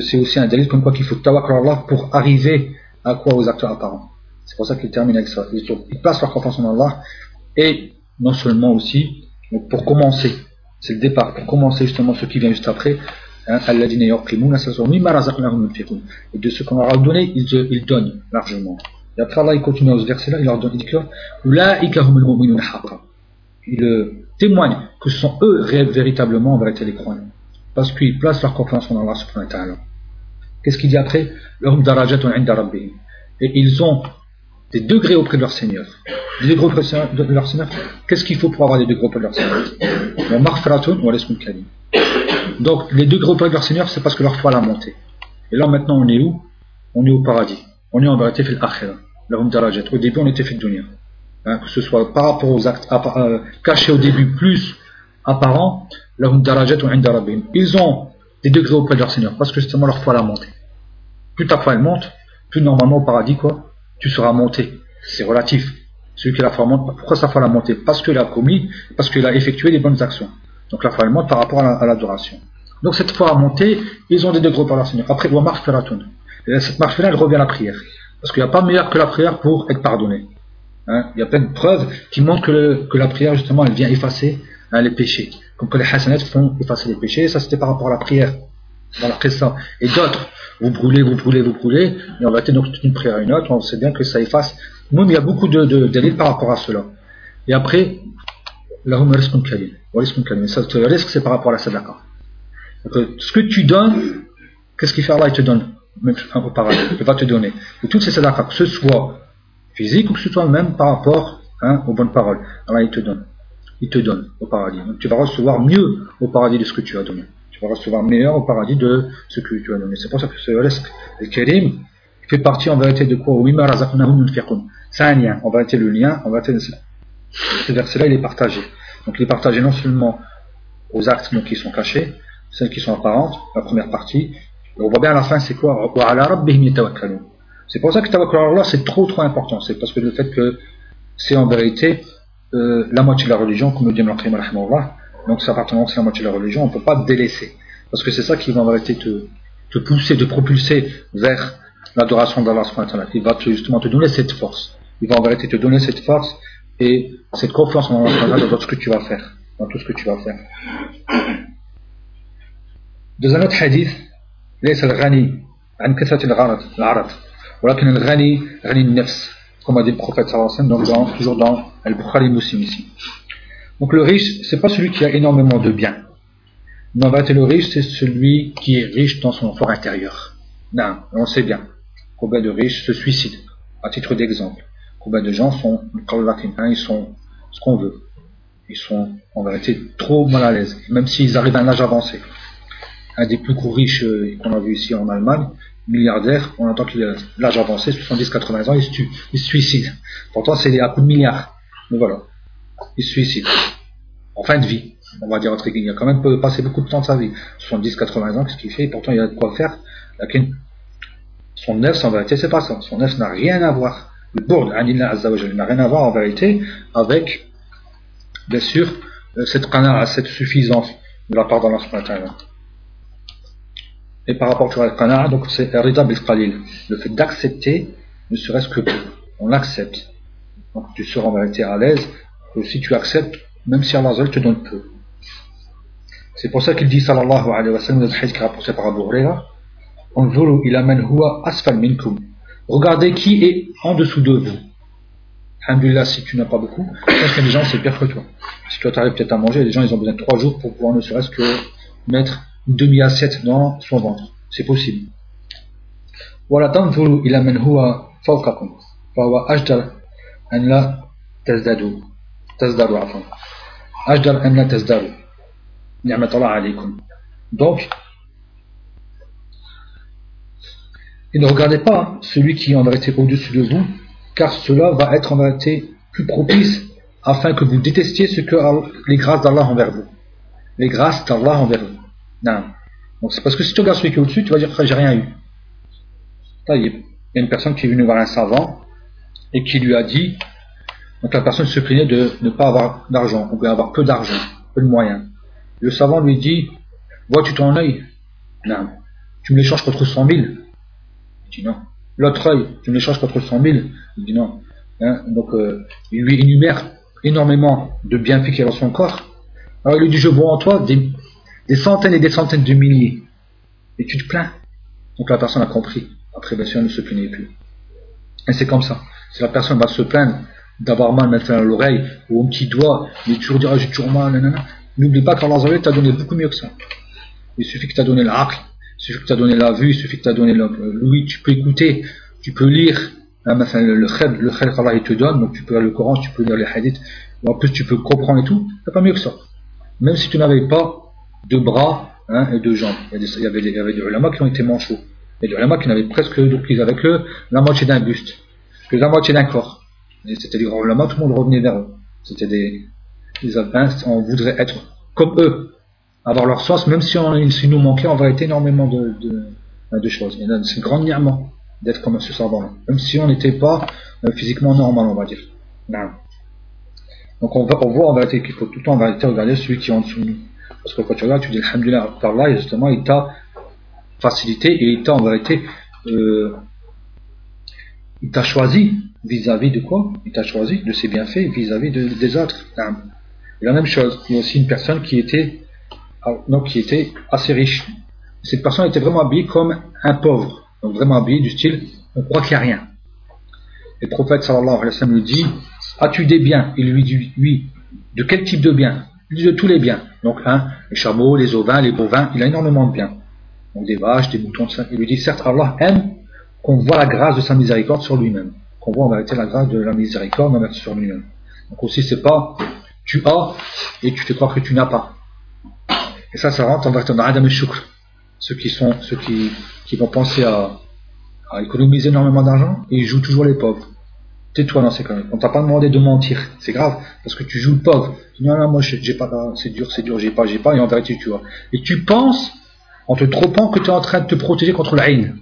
C'est aussi un délit comme quoi qu'il faut tawakkul Allah pour arriver à quoi aux actes apparents. C'est pour ça qu'il termine avec ça. Ils passent leur confiance en Allah et non seulement aussi pour commencer, c'est le départ, pour commencer justement ce qui vient juste après, hein, et de ce qu'on leur a donné, ils, ils donnent largement. Et après Allah, il continue dans ce verset-là, il leur donne, il dit que il euh, témoigne que ce sont eux véritablement en vérité les croyants. Parce qu'ils placent leur confiance en Allah subhanahu wa. Qu'est-ce qu'il dit après? Et ils ont des degrés auprès de leur Seigneur. Des degrés auprès de leur Seigneur. Qu'est-ce qu'il faut pour avoir des degrés auprès de leur Seigneur? Donc, les degrés auprès de leur Seigneur, c'est parce que leur foi l'a monté. Et là, maintenant, on est où? On est au paradis. On est en vérité fait l'akhira. Au début, on était fait de hein, que ce soit par rapport aux actes euh, cachés au début, plus apparents, ils ont des degrés auprès de leur Seigneur, parce que justement leur foi l'a monté. Plus ta foi elle monte, plus normalement au paradis, quoi, tu seras monté. C'est relatif. Celui qui la foi monte, pourquoi sa foi l'a monté? Parce qu'il a commis, parce qu'il a effectué les bonnes actions. Donc la foi elle monte par rapport à l'adoration. Donc cette foi a monté, ils ont des degrés par leur Seigneur. Après, cette marche elle revient à la prière. Parce qu'il n'y a pas meilleur que la prière pour être pardonné. Hein? Il y a plein de preuves qui montrent que, que la prière, justement, elle vient effacer hein, les péchés. Comme que les hasanats font effacer les péchés, ça c'était par rapport à la prière. Dans la. Et d'autres, vous brûlez, vous brûlez, vous brûlez, et on va être donc une prière à une autre, on sait bien que ça efface. Nous, il y a beaucoup de, de par rapport à cela. Et après, la risque Ça, le risque, c'est par rapport à la sadaqa. Euh, ce que tu donnes, qu'est-ce qu'il fait là Il te donne, même il va te donner. Et toutes ces sadaqas, que ce soit physique ou que ce soit même par rapport hein, aux bonnes paroles, Allah il te donne. Il te donne au paradis. Donc tu vas recevoir mieux au paradis de ce que tu as donné. Tu vas recevoir meilleur au paradis de ce que tu as donné. C'est pour ça que ce risque, le Kérim, fait partie en vérité de quoi? C'est un lien. En vérité, le lien, en vérité, ce verset-là, il est partagé. Donc il est partagé non seulement aux actes qui sont cachés, celles qui sont apparentes, la première partie, on voit bien à la fin, c'est quoi? C'est pour ça que Tawakkul Allah c'est trop trop important. C'est parce que le fait que c'est en vérité euh, la moitié de la religion, comme le dit Mlaqim donc c'est appartenant c'est la moitié de la religion, on ne peut pas délaisser. Parce que c'est ça qui va en vérité te, te pousser, te propulser vers l'adoration d'Allah. Il va te, justement te donner cette force. Il va en vérité te donner cette force et cette confiance en Allah dans tout ce que tu vas faire. Dans tout ce que tu vas faire. Dans un autre hadith, ليس الغني عن كثرة العرض ولكن الغني غني النفس comme a dit le prophète sallallahu donc dans, toujours dans Al-Bukhari Muslim ici. Donc le riche, c'est pas celui qui a énormément de biens. Vérité, le riche, c'est celui qui est riche dans son fort intérieur. Non, on sait bien. Combien de riches se suicident, à titre d'exemple. Combien de gens sont, ils sont ce qu'on veut. Ils sont en vérité trop mal à l'aise, même s'ils arrivent à un âge avancé. Un des plus gros riches euh, qu'on a vu ici en Allemagne, milliardaire, on entend qu'il a l'âge avancé, 70-80 ans, il se il suicide. Pourtant, c'est à coup de milliards. Mais voilà, il se suicide. En fin de vie, on va dire entre guillemets. Il a quand même passé beaucoup de temps de sa vie. 70-80 ans, qu'est-ce qu'il fait? Pourtant, il a de quoi faire. Son neuf, en vérité, c'est pas ça. Son neuf n'a rien à voir. Le bourd, n'a rien à voir en vérité avec, bien sûr, euh, cette cette suffisance de la part d'Allah Et par rapport à al donc c'est rida. Le fait d'accepter, ne serait-ce que peu. On l'accepte. Donc tu seras en vérité à l'aise si tu acceptes, même si Allah te donne peu. C'est pour ça qu'il dit sallallahu alayhi wa sallam dans le hadith qui est rapporté par Abu Huraira huwa asfal. Regardez qui est en dessous de vous. Alhamdulillah, si tu n'as pas beaucoup, pense que les gens c'est pire que toi. Si toi tu arrives peut-être à manger, les gens ils ont besoin de trois jours pour pouvoir ne serait-ce que mettre une demi-assiette dans son ventre. C'est possible. Voilà, tanzuru ila man huwa fawqakum. فهو أجدر أن لا تزدادوا تزدادوا عفوا أجدر أن لا تزدادوا نعمة الله عليكم donc et ne regardez pas celui qui est en vérité au-dessus de vous car cela va être en vérité plus propice afin que vous détestiez ce que les grâces d'Allah envers vous les grâces d'Allah envers vous non. donc c'est parce que si tu regardes celui qui est au-dessus tu vas dire j'ai rien eu il y a une personne qui est venue voir un savant et qui lui a dit, donc la personne se plaignait de ne pas avoir d'argent, ou bien avoir peu d'argent, peu de moyens. Le savant lui dit, vois-tu ton œil? Non. Tu me l'échanges contre 100 000 Il dit non. L'autre œil, tu me l'échanges contre 100 000 Il dit non. Hein? Donc euh, il lui énumère énormément de bienfaits qu'il a dans son corps. Alors il lui dit, je vois en toi des, des centaines et des centaines de milliers. Et tu te plains. Donc la personne a compris. Après, bien sûr, elle ne se plaignait plus. Et c'est comme ça. Si la personne va se plaindre d'avoir mal maintenant à l'oreille ou au petit doigt, il toujours dire ah, j'ai toujours mal, n'oublie pas qu'Allah t'a donné beaucoup mieux que ça. Il suffit que tu as donné l'aql, il suffit que tu as donné la vue, il suffit que tu as donné l'ouïe, tu peux écouter, tu peux lire hein, le, khayr, le qu'Allah te donne, donc tu peux lire le Coran, tu peux lire les hadiths, en plus tu peux comprendre et tout, c'est pas mieux que ça. Même si tu n'avais pas de bras hein, et de jambes. Il y, avait des, ulama qui ont été manchots. Et des ulama qui n'avaient presque de prise avec eux la moitié d'un buste que la moitié d'un corps. C'était des grands ulama, tout le monde revenait vers eux. C'était des, on voudrait être comme eux, avoir leur sens, même si, on, si nous manquait en vérité énormément de, de, de choses. C'est grand d'être comme ce savant même si on n'était pas euh, physiquement normal, on va dire. Non. Donc on, va, on voit en vérité qu'il faut tout le temps en vérité regarder celui qui est en dessous de nous. Parce que quand tu regardes, tu dis Alhamdulillah, Allah, justement, il t'a facilité et il t'a en vérité euh, il t'a choisi vis-à-vis de quoi? Il t'a choisi de ses bienfaits vis-à-vis des autres. Et la même chose, il y a aussi une personne qui était, donc, qui était assez riche. Cette personne était vraiment habillée comme un pauvre, donc vraiment habillée du style, on croit qu'il n'y a rien. Et le prophète sallallahu alayhi wa sallam lui dit, as-tu des biens? Il lui dit, oui. De quel type de biens? Il dit de tous les biens. Donc, hein, les chameaux, les ovins, les bovins, il a énormément de biens. Donc des vaches, des moutons, ça. Il lui dit, certes, Allah aime qu'on voit la grâce de sa miséricorde sur lui-même. Qu'on voit en vérité la grâce de la miséricorde sur lui-même. Donc aussi, c'est pas tu as et tu te crois que tu n'as pas. Et ça, ça rentre en vérité dans Adam et Shukr. Ceux qui sont, ceux qui, qui vont penser à, économiser énormément d'argent ils jouent toujours les pauvres. Tais-toi dans ces cas-là. On t'a pas demandé de mentir. C'est grave. Parce que tu joues le pauvre. Non, non, moi, j'ai pas, c'est dur, c'est dur, j'ai pas, j'ai pas, et en vérité, tu vois. Et tu penses, en te trompant, que tu es en train de te protéger contre la haine.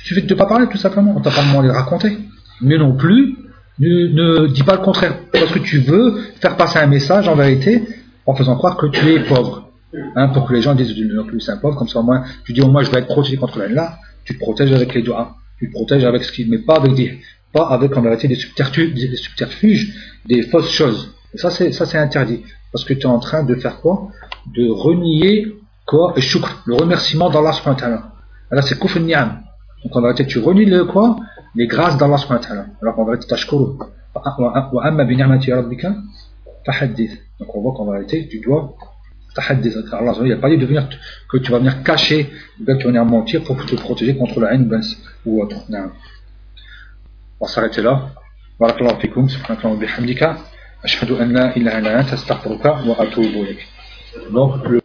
Il suffit de ne pas parler tout simplement. On t'a pas demandé de raconter. Mais non plus, ne, dis pas le contraire. Parce que tu veux faire passer un message en vérité en faisant croire que tu es pauvre. Hein, pour que les gens disent non plus c'est un pauvre, comme ça au moins tu dis au moins je vais être protégé contre la là, tu te protèges avec les doigts, tu te protèges avec ce qui mais pas avec des pas avec en vérité des subterfuges, des, fausses choses. Ça c'est ça c'est interdit. Parce que tu es en train de faire quoi? De renier quoi? Et le remerciement d'Allah subhanahu wa ta'ala. Alors c'est kufr ni'am. Donc en vérité, tu relis le quoi? Les grâces d'Allah subhanahu wa ta'ala. Alors en vérité, tashkuru. Donc on voit qu'en vérité, tu dois. Allah il a pas dit que tu vas venir cacher, que tu vas venir mentir pour te protéger contre la haine ben, ou autre. On va s'arrêter là. Wa